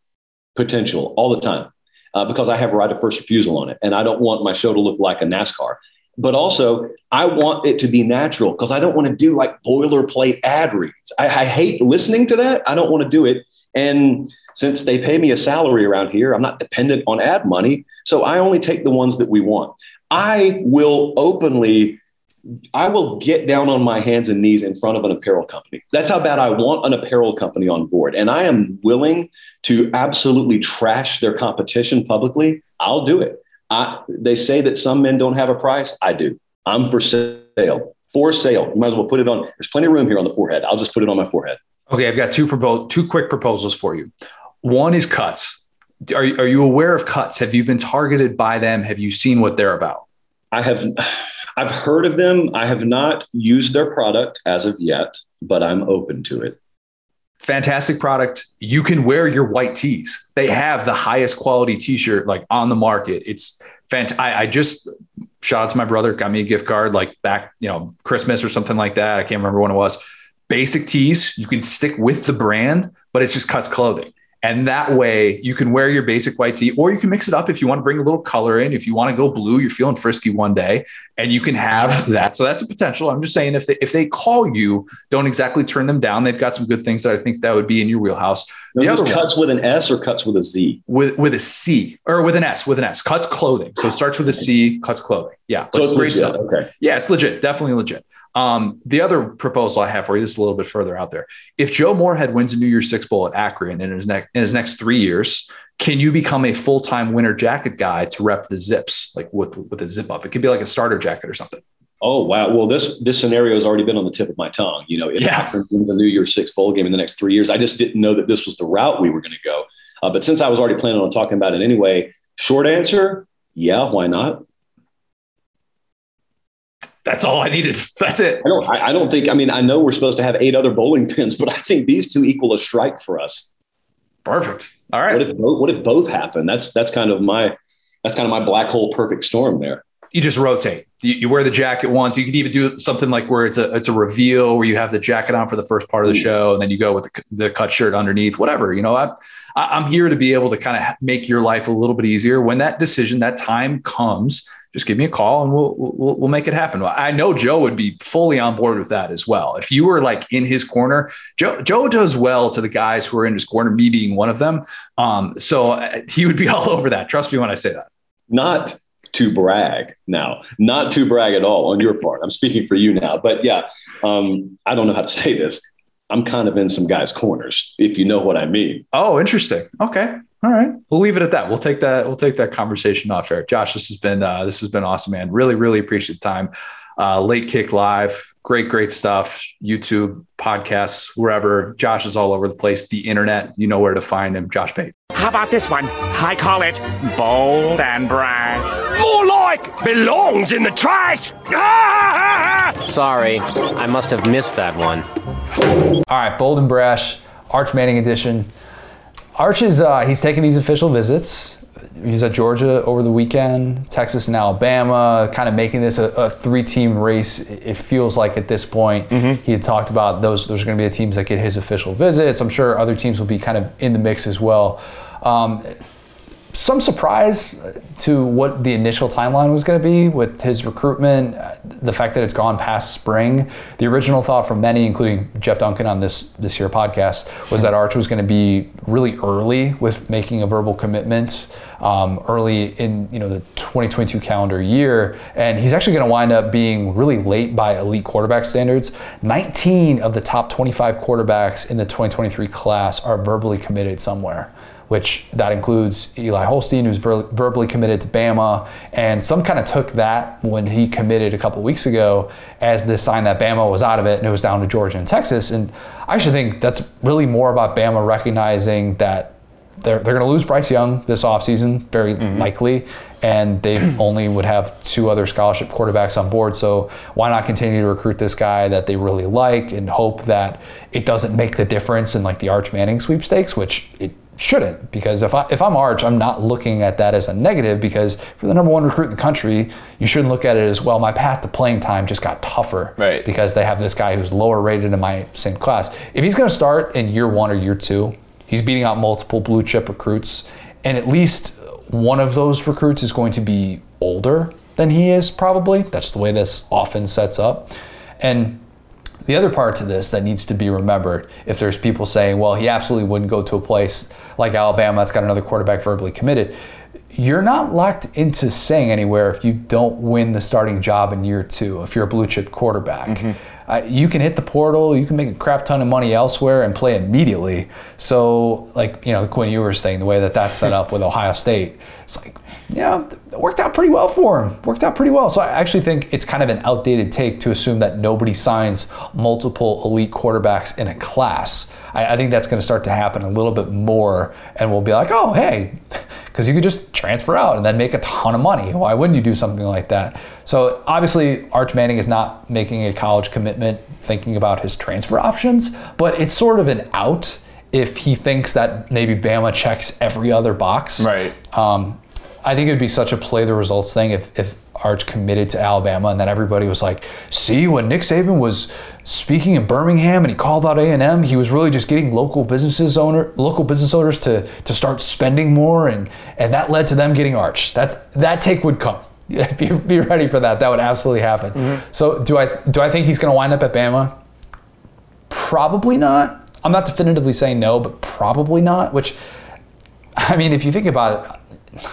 potential all the time uh, because I have a right of first refusal on it, and I don't want my show to look like a NASCAR. But also, I want it to be natural because I don't want to do like boilerplate ad reads. I, I hate listening to that. I don't want to do it. And since they pay me a salary around here, I'm not dependent on ad money. So I only take the ones that we want. I will openly I will get down on my hands and knees in front of an apparel company. That's how bad I want an apparel company on board. And I am willing to absolutely trash their competition publicly. I'll do it. I, they say that some men don't have a price. I do. I'm for sale. For sale. You might as well put it on. There's plenty of room here on the forehead. I'll just put it on my forehead. Okay, I've got two two quick proposals for you. One is cuts. Are, are you aware of cuts? Have you been targeted by them? Have you seen what they're about? I have I've heard of them. I have not used their product as of yet, but I'm open to it. Fantastic product. You can wear your white tees. They have the highest quality t-shirt like on the market. It's fantastic. I, just shout out to my brother, got me a gift card like back, you know, Christmas or something like that. I can't remember when it was. Basic tees, you can stick with the brand, but it just cuts clothing. And that way you can wear your basic white tee, or you can mix it up if you want to bring a little color in. If you want to go blue, you're feeling frisky one day, and you can have that. So that's a potential. I'm just saying if they, if they call you, don't exactly turn them down. They've got some good things that I think that would be in your wheelhouse. The this cuts one, with an S or cuts with a Z? With with a C or with an S, with an S. Cuts clothing. So it starts with a C, cuts clothing. Yeah. So it's great legit. Stuff. Okay. Yeah, it's legit. Definitely legit. Um, the other proposal I have for you, this is a little bit further out there. If Joe Moorhead wins a New Year's Six Bowl at Akron in his next in his next three years, can you become a full time winter jacket guy to rep the zips, like with with a zip up? It could be like a starter jacket or something. Oh wow! Well, this this scenario has already been on the tip of my tongue. You know, if yeah. Akron wins a New Year's Six bowl game in the next three years, I just didn't know that this was the route we were going to go. Uh, but since I was already planning on talking about it anyway, short answer, yeah, why not? That's all I needed. (laughs) That's it. I don't, I, don't think, I mean, I know we're supposed to have eight other bowling pins, but I think these two equal a strike for us. Perfect. All right. What if both, what if both happen? That's, that's kind of my, that's kind of my black hole perfect storm there. You just rotate. You, you, wear the jacket once. You could even do something like where it's a it's a reveal where you have the jacket on for the first part of the mm. show, and then you go with the, the cut shirt underneath. Whatever you know. I, I'm here to be able to kind of make your life a little bit easier when that decision, that time comes just give me a call and we'll, we'll, we'll make it happen. I know Joe would be fully on board with that as well. If you were like in his corner, Joe Joe does well to the guys who are in his corner, me being one of them. Um, so uh, he would be (laughs) all over that. Trust me when I say that. Not to brag now, not to brag at all on your part. I'm speaking for you now, but yeah, um, I don't know how to say this. I'm kind of in some guys' corners, if you know what I mean. Oh, interesting. Okay. All right, we'll leave it at that. We'll take that. We'll take that conversation off air. Josh, this has been uh, this has been awesome, man. Really, really appreciate the time. Uh, late kick live, great, great stuff. YouTube, podcasts, wherever. Josh is all over the place. The internet, you know where to find him. Josh Pate. How about this one? I call it bold and brash. More like belongs in the trash. (laughs) Sorry, I must have missed that one. All right, bold and brash, Arch Manning edition. Arch is uh, he's taking these official visits. He's at Georgia over the weekend, Texas and Alabama, kind of making this a, a three-team race. It feels like at this point, mm-hmm. he had talked about those. Those are going to be the teams that get his official visits. I'm sure other teams will be kind of in the mix as well. Um, some surprise to what the initial timeline was going to be with his recruitment, the fact that it's gone past spring. The original thought from many, including Jeff Duncan on this this year podcast, was that Arch was going to be really early with making a verbal commitment um, early in you know the 2022 calendar year, and he's actually going to wind up being really late by elite quarterback standards. 19 of the top 25 quarterbacks in the 2023 class are verbally committed somewhere which that includes Eli Holstein, who's ver- verbally committed to Bama. And some kind of took that when he committed a couple weeks ago as the sign that Bama was out of it and it was down to Georgia and Texas. And I actually think that's really more about Bama recognizing that they're, they're going to lose Bryce Young this offseason, very mm-hmm. likely. And they (clears throat) only would have two other scholarship quarterbacks on board. So why not continue to recruit this guy that they really like and hope that it doesn't make the difference in like the Arch Manning sweepstakes, which it shouldn't because if I if I'm Arch, I'm not looking at that as a negative because for the number one recruit in the country, you shouldn't look at it as well. My path to playing time just got tougher, Right. Because they have this guy who's lower rated in my same class. If he's going to start in year one or year two, he's beating out multiple blue chip recruits, and at least one of those recruits is going to be older than he is probably. That's the way this often sets up, and the other part to this that needs to be remembered if there's people saying, well, he absolutely wouldn't go to a place like Alabama that's got another quarterback verbally committed, you're not locked into staying anywhere if you don't win the starting job in year two, if you're a blue chip quarterback. Uh, you can hit the portal, you can make a crap ton of money elsewhere and play immediately. So, like, you know, the Quinn Ewers thing, the way that that's set up with Ohio State, it's like, yeah, it worked out pretty well for him. Worked out pretty well. So I actually think it's kind of an outdated take to assume that nobody signs multiple elite quarterbacks in a class. I, I think that's going to start to happen a little bit more, and we'll be like, oh, hey, (laughs) because you could just transfer out and then make a ton of money. Why wouldn't you do something like that? So obviously, Arch Manning is not making a college commitment thinking about his transfer options, but it's sort of an out if he thinks that maybe Bama checks every other box. Right. Um, I think it would be such a play the results thing if, if Arch committed to Alabama and then everybody was like, see, when Nick Saban was speaking in Birmingham and he called out A&M, he was really just getting local businesses owner, local business owners to, to start spending more and, and that led to them getting Arch. That, that take would come. (laughs) be, be ready for that. That would absolutely happen. Mm-hmm. So do I, do I think he's going to wind up at Bama? Probably not. I'm not definitively saying no, but probably not. Which, I mean, if you think about it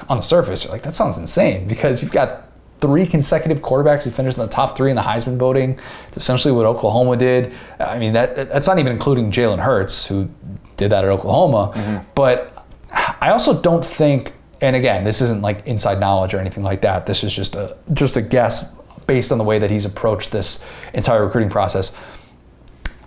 on the surface, you're like, that sounds insane because you've got three consecutive quarterbacks who finished in the top three in the Heisman voting. It's essentially what Oklahoma did. I mean, that that's not even including Jalen Hurts, who did that at Oklahoma. Mm-hmm. But I also don't think, and again, this isn't like inside knowledge or anything like that. This is just a just a guess based on the way that he's approached this entire recruiting process.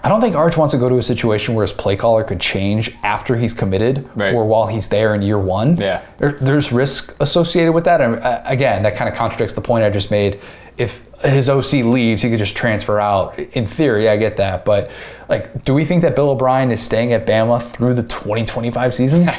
I don't think Arch wants to go to a situation where his play caller could change after he's committed Right. or while he's there in year one. Yeah. There, there's risk associated with that. And uh, again, that kind of contradicts the point I just made. If his OC leaves, he could just transfer out. In theory, I get that. But like, do we think that Bill O'Brien is staying at Bama through the 2025 season? (laughs)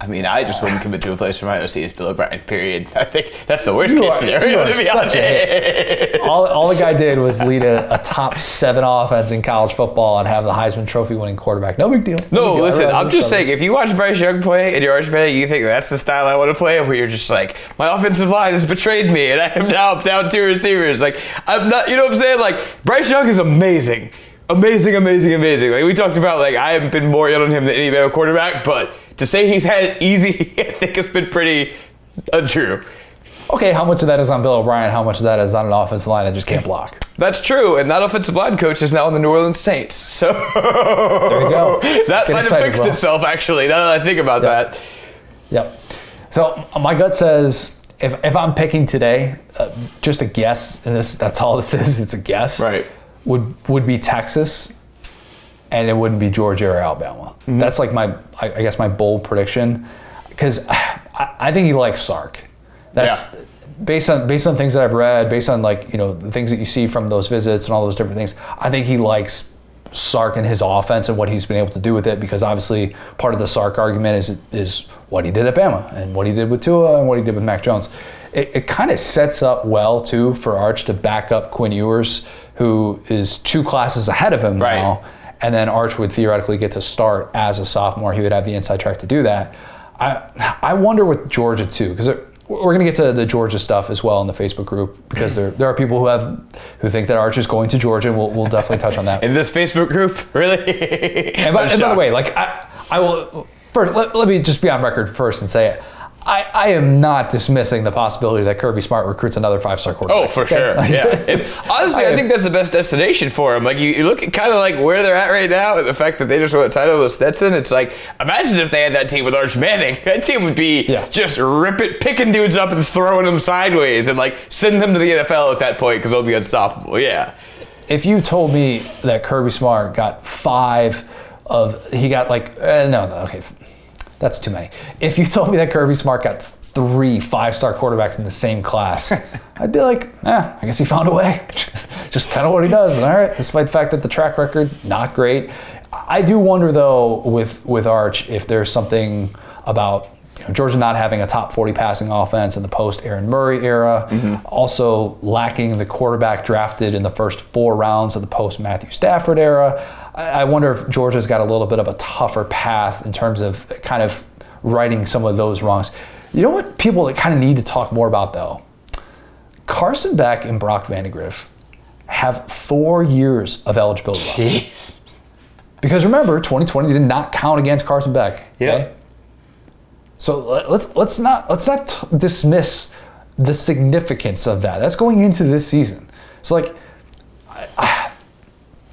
I mean, I just wouldn't commit to a place where my OC is Bill O'Brien. Period. (laughs) I think that's the worst You case are- scenario. are to be such honest. all, all the guy did was lead a, a top seven offense in college football and have the Heisman Trophy winning quarterback. No big deal. big No, deal. Listen, I'm just saying, if you watch Bryce Young play and you're Arch you think that's the style I want to play, where you're just like, my offensive line has betrayed me, and I am now down two receivers. Like, I'm not, you know what I'm saying? Like, Bryce Young is amazing. Amazing, amazing, amazing. Like, we talked about, like, I haven't been more in on him than any Bama quarterback, but to say he's had it easy, (laughs) I think it's been pretty untrue. Okay, how much of that is on Bill O'Brien? How much of that is on an offensive line that just can't block? That's true, and that offensive line coach is now in the New Orleans Saints. (laughs) So There you go. that Get might have fixed bro. itself, actually. Now that I think about that. Yep. So my gut says if, if I'm picking today, uh, just a guess, and this that's all this (laughs) is. It's a guess. Right. Would would be Texas, and it wouldn't be Georgia or Alabama. Mm-hmm. That's like my I, I guess my bold prediction, because (sighs) I, I think he likes Sark. That's Yeah. based on based on things that I've read, based on like you know the things that you see from those visits and all those different things. I think he likes Sark and his offense and what he's been able to do with it because obviously part of the Sark argument is is what he did at Bama and what he did with Tua and what he did with Mac Jones. It, it kind of sets up well too for Arch to back up Quinn Ewers, who is two classes ahead of him Right. now, and then Arch would theoretically get to start as a sophomore. He would have the inside track to do that. I I wonder with Georgia too because we're going to get to the Georgia stuff as well in the Facebook group because there there are people who have who think that Arch is going to Georgia. We'll we'll definitely touch on that. (laughs) In this Facebook group, (laughs) really? And by, and by the way, like I, I will first let, let me just be on record first and say I, I am not dismissing the possibility that Kirby Smart recruits another five star quarterback. Oh, for okay? sure. (laughs) Yeah. Honestly, I, think that's the best destination for him. Like, you, you look at kind of like where they're at right now, and the fact that they just won a title with Stetson. It's like, imagine if they had that team with Arch Manning. (laughs) That team would be Yeah. just ripping, picking dudes up and throwing them sideways, and like sending them to the NFL at that point because they'll be unstoppable. Yeah. if you told me that Kirby Smart got five of he got like uh, no okay that's too many. If you (laughs) told me that Kirby Smart got three five star quarterbacks in the same class, (laughs) I'd be like, eh, I guess he found a way. (laughs) Just kind of what he does. All right, despite the fact that the track record not great. I do wonder though with with Arch if there's something about you know, Georgia not having a top 40 passing offense in the post Aaron Murray era, also lacking the quarterback drafted in the first four rounds of the post Matthew Stafford era. I, wonder if Georgia's got a little bit of a tougher path in terms of kind of righting some of those wrongs. You know what people that kind of need to talk more about though? Carson Beck and Brock Vandegrift have four years of eligibility. Jeez. Because remember, 2020 did not count against Carson Beck. Yeah. So let- let's let's not let's not t- dismiss the significance of that. That's going into this season. So like,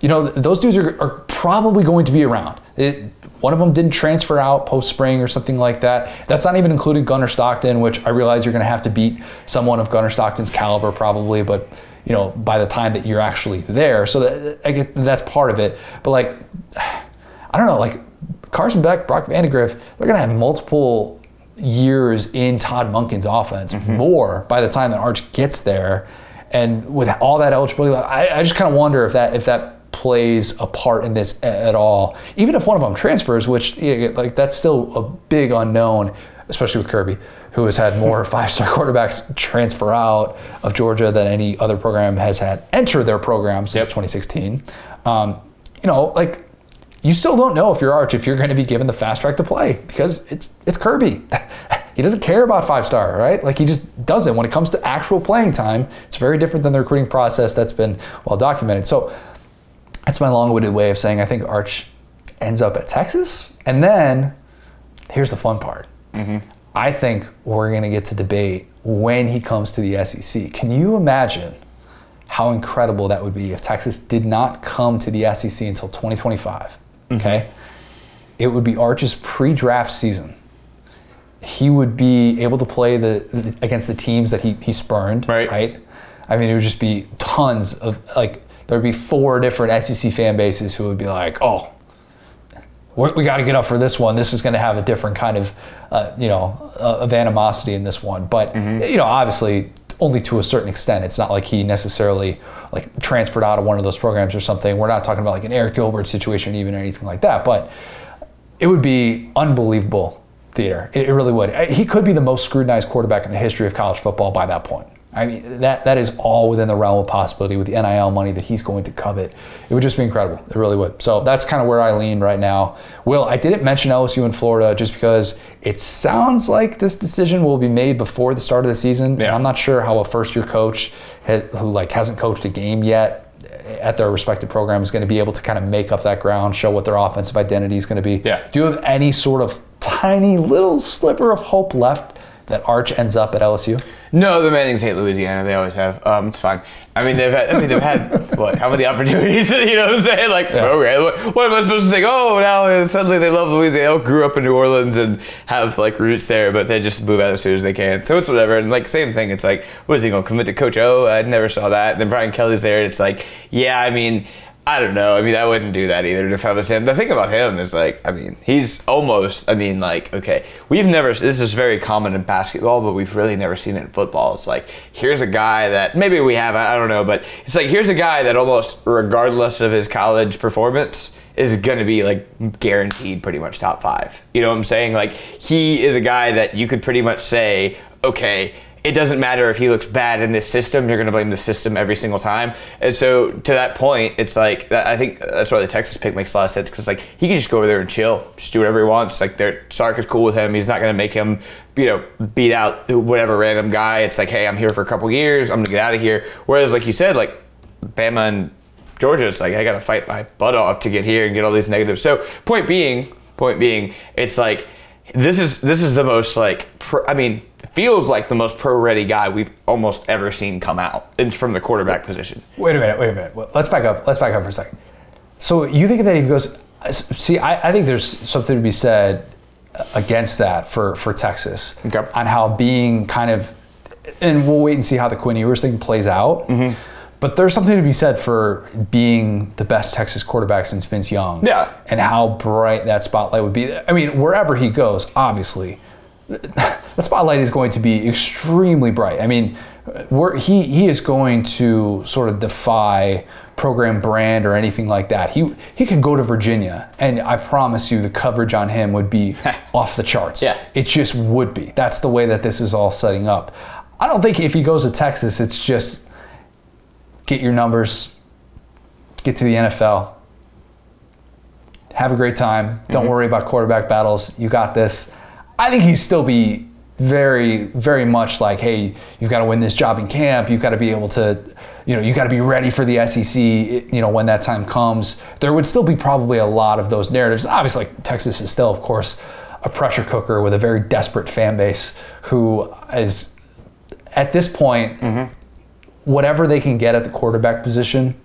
you know, those dudes are, are probably going to be around. It, one of them didn't transfer out post spring or something like that. That's not even including Gunner Stockton, which I realize you're going to have to beat someone of Gunner Stockton's caliber probably, but you know, by the time that you're actually there, so that I get that's part of it. But like, (sighs) I don't know, like Carson Beck, Brock Vandegrift, they're going to have multiple years in Todd Monken's offense, mm-hmm. more by the time that Arch gets there, and with all that eligibility, I, I just kind of wonder if that if that plays a part in this at all. Even if one of them transfers, which like that's still a big unknown, especially with Kirby, who has had more (laughs) five-star quarterbacks transfer out of Georgia than any other program has had enter their program since 2016. Um, you know, like you still don't know if you're Arch if you're going to be given the fast track to play because it's it's Kirby. (laughs) he doesn't care about five star, right? Like he just doesn't. When it comes to actual playing time, it's very different than the recruiting process that's been well documented. So that's my long-winded way of saying I think Arch ends up at Texas, and then here's the fun part. Mm-hmm. I think we're going to get to debate when he comes to the SEC. Can you imagine how incredible that would be if Texas did not come to the SEC until 2025? Mm-hmm. Okay. It would be Arch's pre draft season. He would be able to play the against the teams that he, he spurned. Right. Right. I mean, it would just be tons of like there would be four different SEC fan bases who would be like, oh, we we got to get up for this one. This is going to have a different kind of, uh, you know, uh, of animosity in this one. But you know, obviously, only to a certain extent. It's not like he necessarily like transferred out of one of those programs or something. We're not talking about like an Eric Gilbert situation, even or anything like that. But it would be unbelievable theater. It, it really would. He could be the most scrutinized quarterback in the history of college football by that point. I mean, that that is all within the realm of possibility with the NIL money that he's going to covet. It would just be incredible. It really would. So that's kind of where I lean right now. Will, I didn't mention LSU in Florida just because it sounds like this decision will be made before the start of the season. Yeah. I'm not sure how a first year coach has, who like hasn't coached a game yet at their respective program is going to be able to kind of make up that ground, show what their offensive identity is going to be. Yeah. Do you have any sort of tiny little sliver of hope left that Arch ends up at LSU? No, the Mannings hate Louisiana. They always have. Um, it's fine. I mean, they've had. I mean, they've had (laughs) what? How many opportunities? (laughs) You know what I'm saying? Like, Yeah. okay, what, what am I supposed to think? Oh, now uh, suddenly they love Louisiana. They all grew up in New Orleans and have like roots there, but they just move out as soon as they can. So it's whatever. And like, same thing. It's like, what is he going to commit to Coach O? I never saw that. And then Brian Kelly's there, and it's like, yeah, I mean. I don't know. I mean, I wouldn't do that either if I was him. The thing about him is like, I mean, he's almost. I mean, like, okay, we've never. This is very common in basketball, but we've really never seen it in football. It's like, here's a guy that maybe we have. I don't know, but it's like here's a guy that almost, regardless of his college performance, is going to be like guaranteed pretty much top five. You know what I'm saying? Like, he is a guy that you could pretty much say, okay it doesn't matter if he looks bad in this system. You're going to blame the system every single time. And so to that point, it's like I think that's why the Texas pick makes a lot of sense because like he can just go over there and chill, just do whatever he wants. Like Sark is cool with him. He's not going to make him, you know, beat out whatever random guy. It's like, hey, I'm here for a couple years. I'm going to get out of here. Whereas like you said, like Bama and Georgia, it's like I got to fight my butt off to get here and get all these negatives. So point being, point being, it's like this is this is the most like pro, I mean feels like the most pro ready guy we've almost ever seen come out in, from the quarterback position. Wait a minute, wait a minute. Well, Let's back up. Let's back up for a second. So you think that he goes? See, I, I think there's something to be said against that for for Texas Okay. on how being kind of, and we'll wait and see how the Quinn Ewers thing plays out. Mm-hmm. But there's something to be said for being the best Texas quarterback since Vince Young. Yeah. And how bright that spotlight would be. I mean, wherever he goes, obviously, the spotlight is going to be extremely bright. I mean, we're, he he is going to sort of defy program brand or anything like that. He he could go to Virginia, and I promise you, the coverage on him would be (laughs) off the charts. Yeah. it just would be. That's the way that this is all setting up. I don't think if he goes to Texas, it's just get your numbers, get to the NFL, have a great time. Don't mm-hmm. worry about quarterback battles. You got this. I think he'd still be very, very much like, hey, you've got to win this job in camp. You've got to be able to, you know, you've got to be ready for the SEC. You know, when that time comes, there would still be probably a lot of those narratives. Obviously, like, Texas is still, of course, a pressure cooker with a very desperate fan base who is, at this point, mm-hmm. whatever they can get at the quarterback position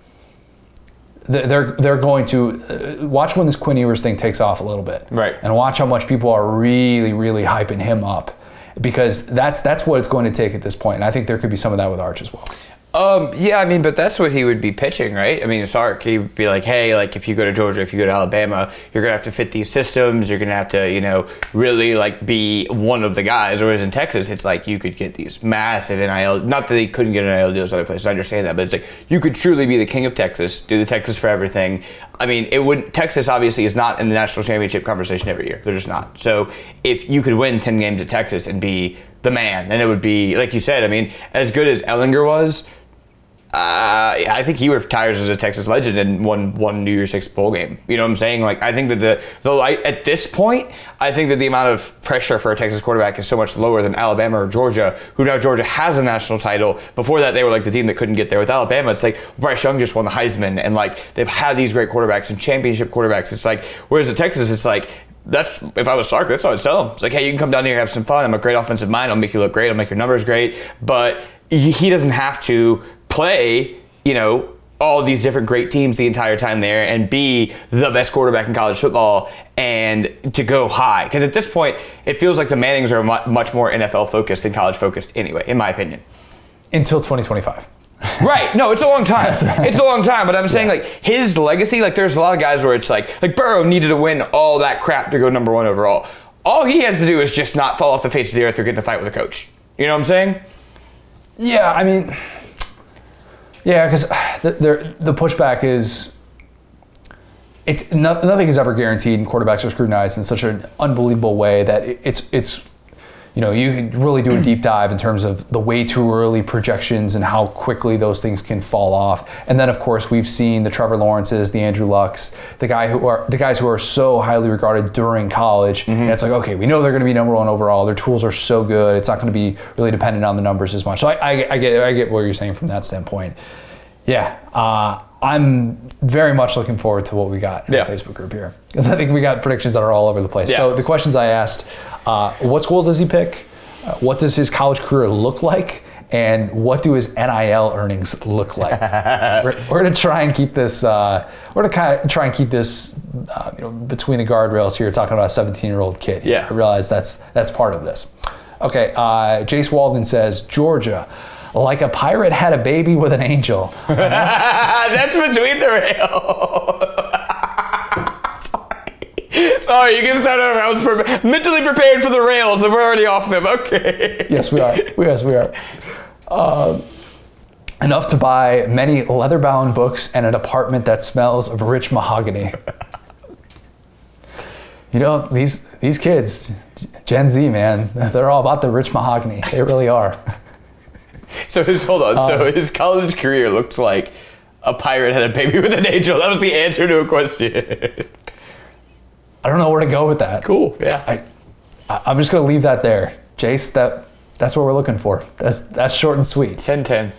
they're they're going to uh, watch when this Quinn Ewers thing takes off a little bit, Right. And watch how much people are really really hyping him up because that's that's what it's going to take at this point. And I think there could be some of that with Arch as well. Um, yeah, I mean, but that's what he would be pitching, right? I mean, Sark, he would be like, hey, like if you go to Georgia, if you go to Alabama, you're gonna have to fit these systems. You're gonna have to, you know, really like be one of the guys. Whereas in Texas, it's like you could get these massive NIL. Not that they couldn't get NIL deals other places. I understand that, but it's like you could truly be the king of Texas, do the Texas for everything. I mean, it would. Texas obviously is not in the national championship conversation every year. They're just not. So if you could win ten games at Texas and be the man, then it would be like you said. I mean, as good as Ehlinger was. Uh, I think he retires as a Texas legend and won one New Year's Six bowl game. You know what I'm saying? Like I think that the the light at this point, I think that the amount of pressure for a Texas quarterback is so much lower than Alabama or Georgia, who now Georgia has a national title. Before that, they were like the team that couldn't get there. With Alabama, it's like Bryce Young just won the Heisman, and like they've had these great quarterbacks and championship quarterbacks. It's like whereas at Texas, it's like that's if I was Sark, that's what I'd tell him. It's like, hey, you can come down here, and have some fun. I'm a great offensive mind. I'll make you look great. I'll make your numbers great. But he doesn't have to play, you know, all these different great teams the entire time there and be the best quarterback in college football and to go high. Because at this point, it feels like the Mannings are much more NFL focused than college focused anyway, in my opinion. Until 2025. Right. No, it's a long time. It's a long time, but I'm saying like his legacy, like there's a lot of guys where it's like like Burrow needed to win all that crap to go number one overall. All he has to do is just not fall off the face of the earth or get in a fight with a coach. You know what I'm saying? Yeah, I mean, yeah, because the, the pushback is it's no, nothing is ever guaranteed, and quarterbacks are scrutinized in such an unbelievable way that it, it's it's you know you really do a deep dive in terms of the way too early projections and how quickly those things can fall off. And then of course we've seen the Trevor Lawrences, the Andrew Lucks, the guy who are the guys who are so highly regarded during college. And it's like okay, we know they're going to be number one overall. Their tools are so good. It's not going to be really dependent on the numbers as much. So I, I, I get I get what you're saying from that standpoint. Yeah, uh, I'm very much looking forward to what we got in Yeah. the Facebook group here because I think we got predictions that are all over the place. Yeah. So the questions I asked: uh, What school does he pick? Uh, what does his college career look like? And what do his NIL earnings look like? (laughs) we're, we're going to try and keep this. Uh, we're to kind of try and keep this, uh, you know, between the guardrails here. Talking about a 17-year-old kid. Yeah. I realize that's that's part of this. Okay, uh, Jace Walden says Georgia, like a pirate had a baby with an angel. (laughs) That's between the rails. (laughs) (laughs) Sorry. You can start over. I was pre- mentally prepared for the rails, and we're already off them. (laughs) Okay. yes, we are. Yes, we are. Um, enough to buy many leather-bound books and an apartment that smells of rich mahogany. You know these these kids, Gen Z man, they're all about the rich mahogany. They really are. (laughs) So his hold on. Uh, so his college career looked like a pirate had a baby with an angel. That was the answer to a question. I don't know where to go with that. cool. Yeah. I, I- I'm just gonna leave that there, Jace. That that's what we're looking for. That's that's short and sweet. 10-10.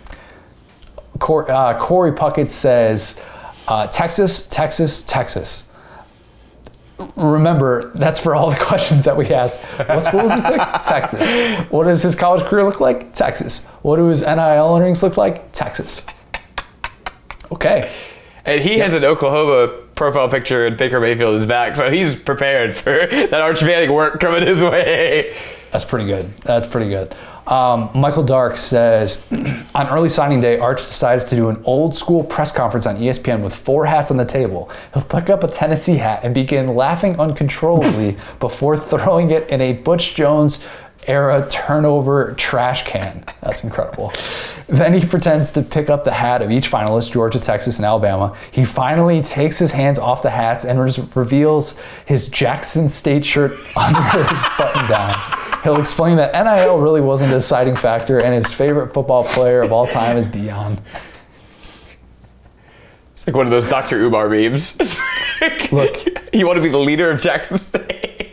Cor, uh, Corey Puckett says, uh, Texas, Texas, Texas. Remember, that's for all the (laughs) questions that we asked. What school does he pick? Texas. What does his college career look like? Texas. What do his NIL earnings look like? Texas. Okay. And he has an Oklahoma profile picture, and Baker Mayfield is back, so he's prepared for (laughs) that Arch Manning work coming his way. That's pretty good. That's pretty good. Um, Michael Dark says (clears throat) on early signing day, Arch decides to do an old school press conference on ESPN with four hats on the table. He'll pick up a Tennessee hat and begin laughing uncontrollably (laughs) before throwing it in a Butch Jones era turnover trash can. That's incredible. then he pretends to pick up the hat of each finalist, Georgia, Texas, and Alabama. He finally takes his hands off the hats and res- reveals his Jackson State shirt (laughs) under his button down. He'll explain that NIL really wasn't a deciding factor and his favorite football player of all time is Deion. It's like one of those Dr. Ubar memes. (laughs) Look. (laughs) you want to be the leader of Jackson State?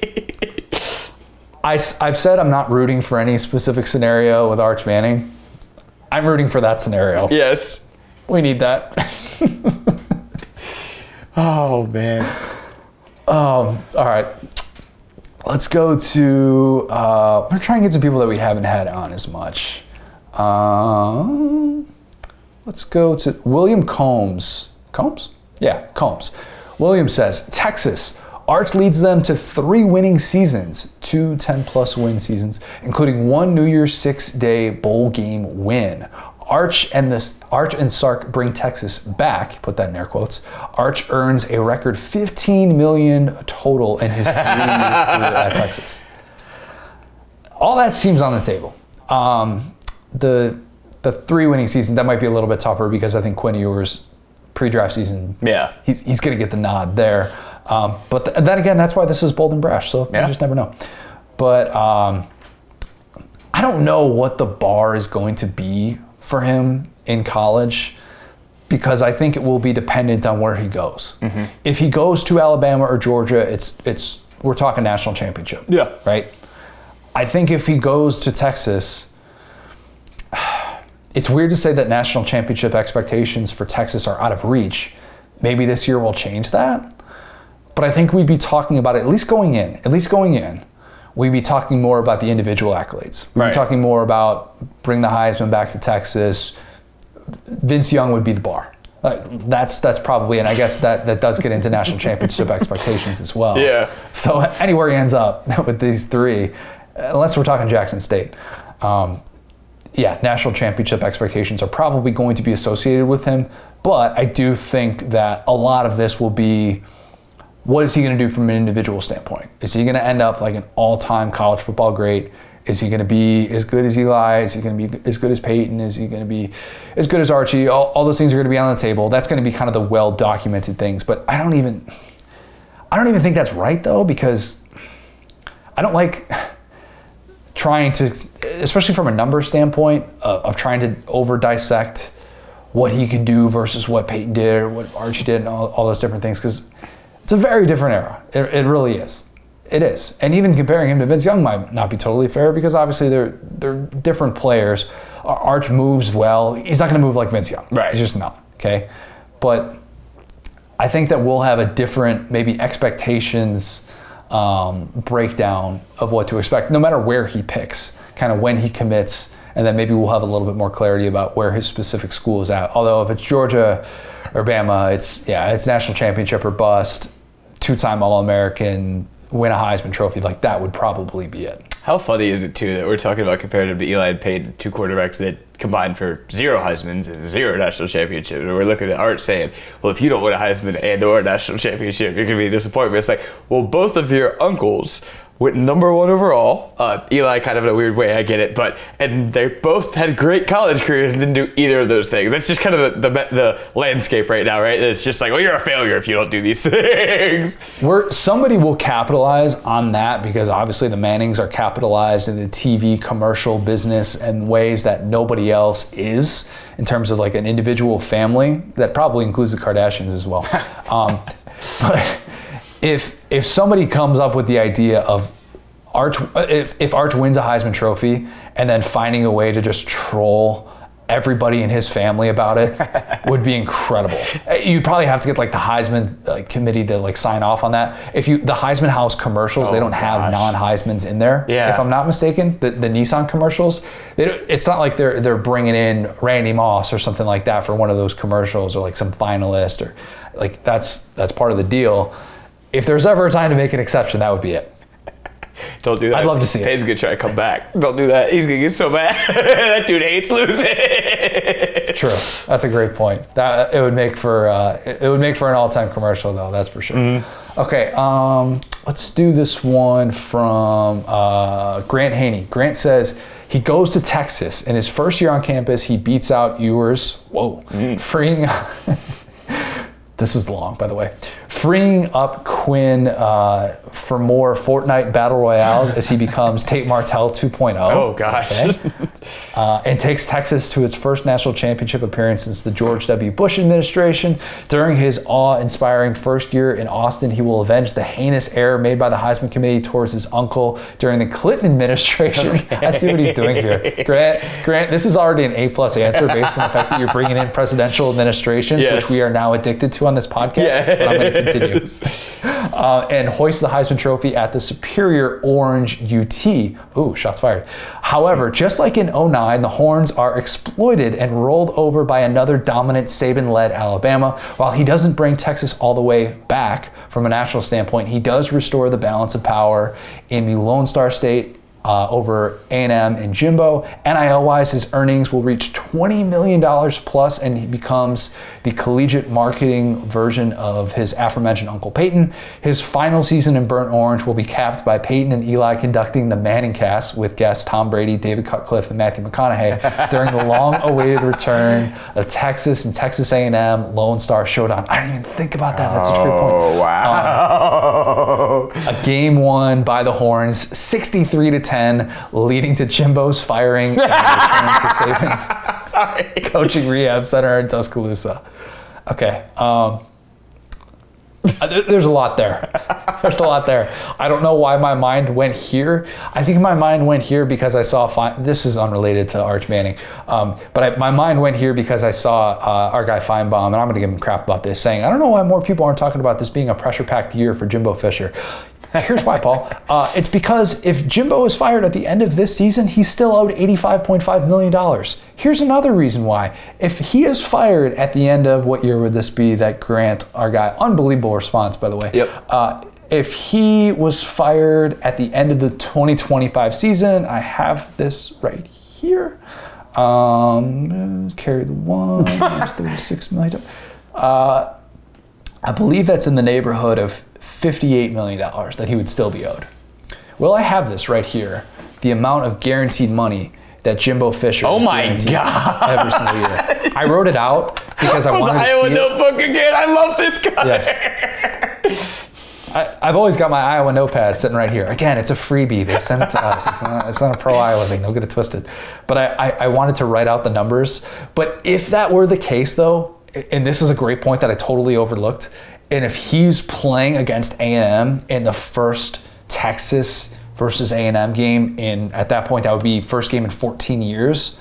I, have said I'm not rooting for any specific scenario with Arch Manning. I'm rooting for that scenario. yes. We need that. (laughs) Oh man. All right. Let's go to. Uh, we're trying to get some people that we haven't had on as much. Um, let's go to William Combs. Combs? Yeah, Combs. William says Texas. Arch leads them to three winning seasons, two 10 plus win seasons, including one New Year's Six day bowl game win. Arch and this Arch and Sark bring Texas back. Put that in air quotes. Arch earns a record 15 million total in his three-year at Texas. All that seems on the table. Um, the the three winning season that might be a little bit tougher because I think Quinn Ewers pre-draft season. Yeah. he's he's gonna get the nod there. Um, but th- then again, that's why this is bold and brash. So Yeah. you just never know. But um, I don't know what the bar is going to be for him in college because I think it will be dependent on where he goes. If he goes to Alabama or Georgia, it's it's we're talking national championship. Yeah. Right? I think if he goes to Texas, (sighs) it's weird to say that national championship expectations for Texas are out of reach. Maybe this year will change that. But I think we'd be talking about at least going in, at least going in, we'd be talking more about the individual accolades. We'd Right. be talking more about bring the Heisman back to Texas. Vince Young would be the bar. Uh, that's that's probably, and I guess that that does get into national championship expectations as well. Yeah. So anywhere he ends up (laughs) with these three, unless we're talking Jackson State, um, yeah, national championship expectations are probably going to be associated with him. But I do think that a lot of this will be what is he going to do from an individual standpoint? Is he going to end up like an all-time college football great? Is he going to be as good as Eli? Is he going to be as good as Peyton? Is he going to be as good as Archie? All, all those things are going to be on the table. That's going to be kind of the well-documented things. But I don't even, I don't even think that's right though because I don't like trying to, especially from a number standpoint, uh, of trying to over dissect what he could do versus what Peyton did or what Archie did and all, all those different things because it's a very different era. It, it really is. It is. And even comparing him to Vince Young might not be totally fair because obviously they're they're different players. Arch moves well. He's not going to move like Vince Young. Right. He's just not. Okay. But I think that we'll have a different maybe expectations um, breakdown of what to expect, no matter where he picks, kind of when he commits, and then maybe we'll have a little bit more clarity about where his specific school is at. Although if it's Georgia or Bama, it's yeah, it's national championship or bust, two-time All-American, win a Heisman Trophy, like that would probably be it. How funny is it too that we're talking about compared him to Eli and Peyton, two quarterbacks that combined for zero Heisman's and zero national championships. And we're looking at Arch saying, "Well, if you don't win a Heisman and or a national (laughs) championship, you're gonna be a disappointment." It's like, well, both of your uncles went number one overall. Uh, Eli kind of in a weird way, I get it, but and they both had great college careers and didn't do either of those things. That's just kind of the the, the landscape right now, right? It's just like, well, you're a failure if you don't do these (laughs) things. We're, somebody will capitalize on that because obviously the Mannings are capitalized in the TV commercial business in ways that nobody else is in terms of like an individual family that probably includes the Kardashians as well. (laughs) um, but if if somebody comes up with the idea of Arch, if, if Arch wins a Heisman Trophy and then finding a way to just troll everybody in his family about it (laughs) would be incredible. Eh, you'd probably have to get like the Heisman like, committee to like sign off on that. If you the Heisman House commercials, they Oh, don't have non Heisman's in there. Yeah. If I'm not mistaken, the, the Nissan commercials, they don't, it's not like they're they're bringing in Randy Moss or something like that for one of those commercials or like some finalist or like that's that's part of the deal. If there's ever a time to make an exception, that would be it. Don't do that. I'd love to see it. Payne's gonna try to come back. Don't do that. He's gonna get so mad. (laughs) that dude hates losing. True. That's a great point. That it would make for uh, it it would make for an all-time commercial though. That's for sure. Mm-hmm. Okay. Um, let's do this one from uh, Grant Haney. Grant says he goes to Texas. In his first year on campus, he beats out Ewers. Whoa. Mm. Freeing. (laughs) This is long, by the way. Freeing up Quinn uh, for more Fortnite battle royales as he becomes (laughs) Tate Martell 2.0. Oh, gosh. Okay. Uh, and takes Texas to its first national championship appearance since the George W. Bush administration. During his awe-inspiring first year in Austin, he will avenge the heinous error made by the Heisman Committee towards his uncle during the Clinton administration. (laughs) (laughs) I see what he's doing here. Grant, Grant, this is already an A-plus answer based on the fact that you're bringing in presidential administrations, Yes. which we are now addicted to on this podcast. But I'm going to continue (laughs) uh, and hoist the Heisman Trophy at the Superior Orange UT. Ooh, shots fired. However, just like in 09, the Horns are exploited and rolled over by another dominant Saban led Alabama. While he doesn't bring Texas all the way back from a national standpoint, he does restore the balance of power in the Lone Star State uh, over A&M and Jimbo. NIL-wise, his earnings will reach $20 million plus, and he becomes the collegiate marketing version of his aforementioned Uncle Peyton. His final season in Burnt Orange will be capped by Peyton and Eli conducting the Manning cast with guests Tom Brady, David Cutcliffe, and Matthew McConaughey (laughs) during the long-awaited return of Texas and Texas A&M Lone Star Showdown. I didn't even think about that. That's such a great point. Oh, wow. Um, a game won by the Horns, 63 to 10, leading to Jimbo's firing and return to (laughs) Saban's Sorry. coaching rehab center in Tuscaloosa. Okay. Um, there's a lot there. (laughs) There's a lot there. I don't know why my mind went here. I think my mind went here because I saw. This is unrelated to Arch Manning, um, but I, my mind went here because I saw uh, our guy Finebaum, and I'm going to give him crap about this, saying I don't know why more people aren't talking about this being a pressure-packed year for Jimbo Fisher. Here's why, Paul. Uh, it's because if Jimbo is fired at the end of this season, he's still owed $85.5 million. Here's another reason why. If he is fired at the end of what year would this be that Grant, our guy, unbelievable response, by the way. Yep. Uh, if he was fired at the end of the 2025 season, I have this right here. Um, carry the one, (laughs) there's 36 million. Uh, I believe that's in the neighborhood of $58 million that he would still be owed. Well, I have this right here the amount of guaranteed money that Jimbo Fisher Oh my God. every single year. I wrote it out because I the wanted to Iowa see it. notebook again. I love this guy. Yes. I, I've always got my Iowa notepad sitting right here. Again, it's a freebie. They sent it to us. It's not, it's not a pro Iowa thing. Don't get it twisted. But I, I, I wanted to write out the numbers. But if that were the case, though, and this is a great point that I totally overlooked, and if he's playing against A&M in the first Texas versus A&M game, in at that point that would be first game in 14 years.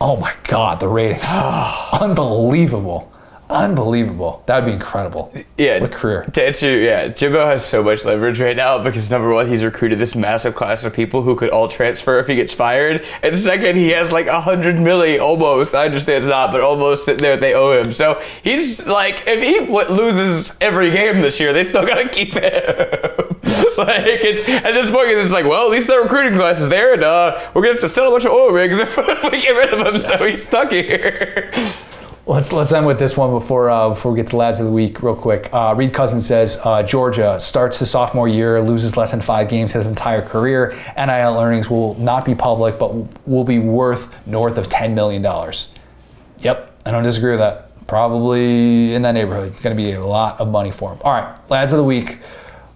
Oh my God, the ratings, (sighs) unbelievable. Unbelievable. That would be incredible. Yeah. What a career. To answer, yeah, Jimbo has so much leverage right now because number one, he's recruited this massive class of people who could all transfer if he gets fired, and second, he has like a hundred milli almost. I understand it's not, but almost sitting there they owe him. So he's like, if he w- loses every game this year, they still gotta keep him. (laughs) like it's at this point, it's like, well, at least the recruiting class is there, and uh, we're gonna have to sell a bunch of oil rigs (laughs) if we get rid of him. So he's stuck here. Let's let's end with this one before uh, before we get to lads of the week real quick. Uh, Reed Cousins says uh, Georgia starts his sophomore year, loses less than five games his entire career. NIL earnings will not be public, but will be worth north of ten million dollars. Yep, I don't disagree with that. Probably in that neighborhood. Going to be a lot of money for him. All right, lads of the week.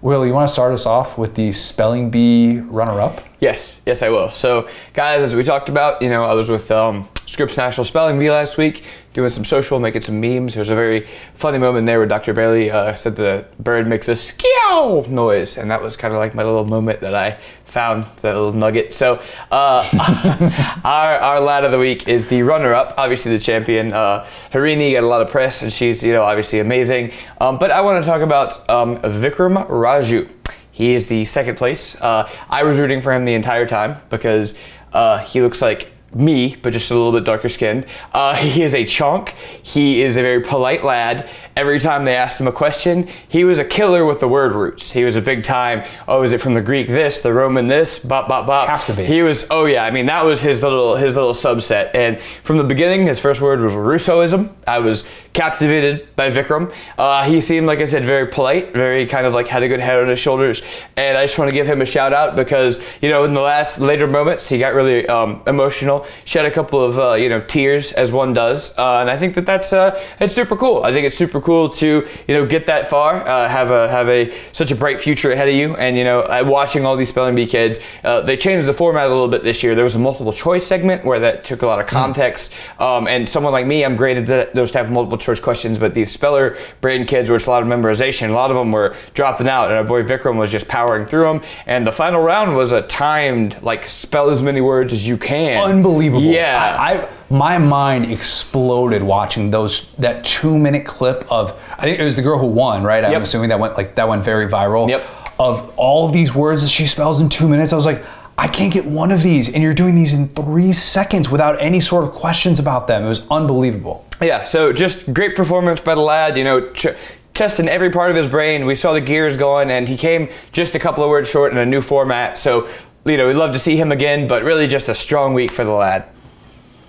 Will, you want to start us off with the spelling bee runner-up? Yes, yes, I will. So, guys, as we talked about, you know, I was with um, Scripps National Spelling Bee last week, doing some social, making some memes. There's a very funny moment there where Dr. Bailly uh, said the bird makes a skeow noise, and that was kind of like my little moment that I found, that little nugget. So, uh, (laughs) our, our lad of the week is the runner-up, obviously the champion. Uh, Harini got a lot of press, and she's, you know, obviously amazing. Um, but I want to talk about um, Vikram Raju. He is the second place. Uh, I was rooting for him the entire time because uh, he looks like me, but just a little bit darker skinned. Uh, (laughs) he is a chunk. He is a very polite lad. Every time they asked him a question, he was a killer with the word roots. He was a big time. Oh, is it from the Greek this, the Roman this, bop bop bop. Have to be. He was. Oh yeah. I mean, that was his little his little subset. And from the beginning, his first word was Russoism. I was captivated by Vikram. Uh, he seemed, like I said, very polite, very kind of like had a good head on his shoulders. And I just want to give him a shout out because you know in the last later moments he got really um, emotional, shed a couple of uh, you know tears as one does, uh, and I think that that's uh, it's super cool. I think it's super cool to you know get that far, uh, have a have a such a bright future ahead of you, and you know uh, watching all these spelling bee kids, uh, they changed the format a little bit this year. There was a multiple choice segment where that took a lot of context, um, and someone like me, I'm great at those type of multiple choice questions, but these speller brain kids, where it's a lot of memorization, a lot of them were dropping out, and our boy Vikram was just powering through them. And the final round was a timed like spell as many words as you can. Unbelievable. Yeah. I, I my mind exploded watching those that two minute clip of I think it was the girl who won, right? I'm Yep. assuming that went like that went very viral. Yep. Of all of these words that she spells in two minutes, I was like, I can't get one of these, and you're doing these in three seconds without any sort of questions about them. It was unbelievable. Yeah, so just great performance by the lad, you know, ch- testing every part of his brain. We saw the gears going, and he came just a couple of words short in a new format. So, know, we'd love to see him again, but really just a strong week for the lad.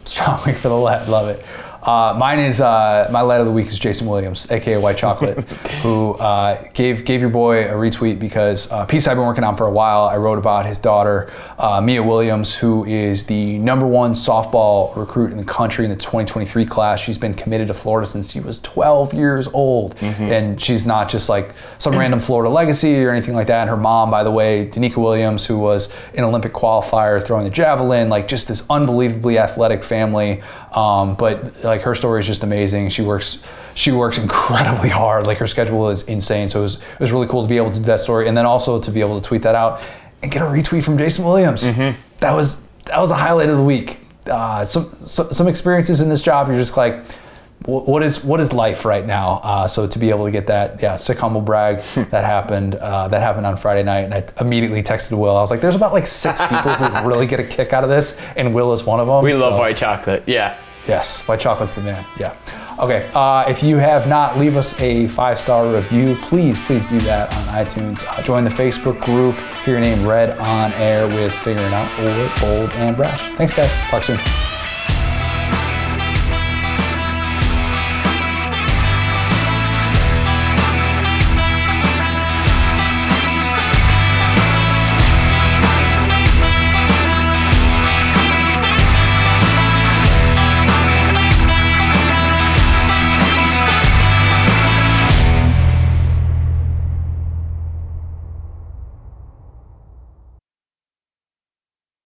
Strong week for the lad. Love it. Uh, mine is uh, my lad of the week is Jason Williams, aka White Chocolate, (laughs) who uh, gave gave your boy a retweet because uh, piece I've been working on for a while. I wrote about his daughter uh, Mia Williams, who is the number one softball recruit in the country in the 2023 class. She's been committed to Florida since she was 12 years old, and she's not just like some (clears throat) random Florida legacy or anything like that. And her mom, by the way, Danica Williams, who was an Olympic qualifier throwing the javelin, like just this unbelievably athletic family. Um, but like her story is just amazing. She works she works (laughs) incredibly hard. Like her schedule is insane. So it was it was really cool to be able to do that story, and then also to be able to tweet that out and get a retweet from Jason Williams. That was that was a highlight of the week. Uh, some, some some experiences in this job, you're just like. What is what is life right now? Uh, so to be able to get that, yeah, sick humble brag (laughs) that happened. Uh, that happened on Friday night, and I immediately texted Will. I was like, "There's about like six people who really get a kick out of this, and Will is one of them." We love white chocolate. Yeah. Yes, white chocolate's the man. Yeah. Okay. Uh, if you have not, leave us a five star review. Please, please do that on iTunes. Uh, join the Facebook group. Hear your name read on air with Figuring Out Old, Bold, and Brash. Thanks, guys. Talk soon.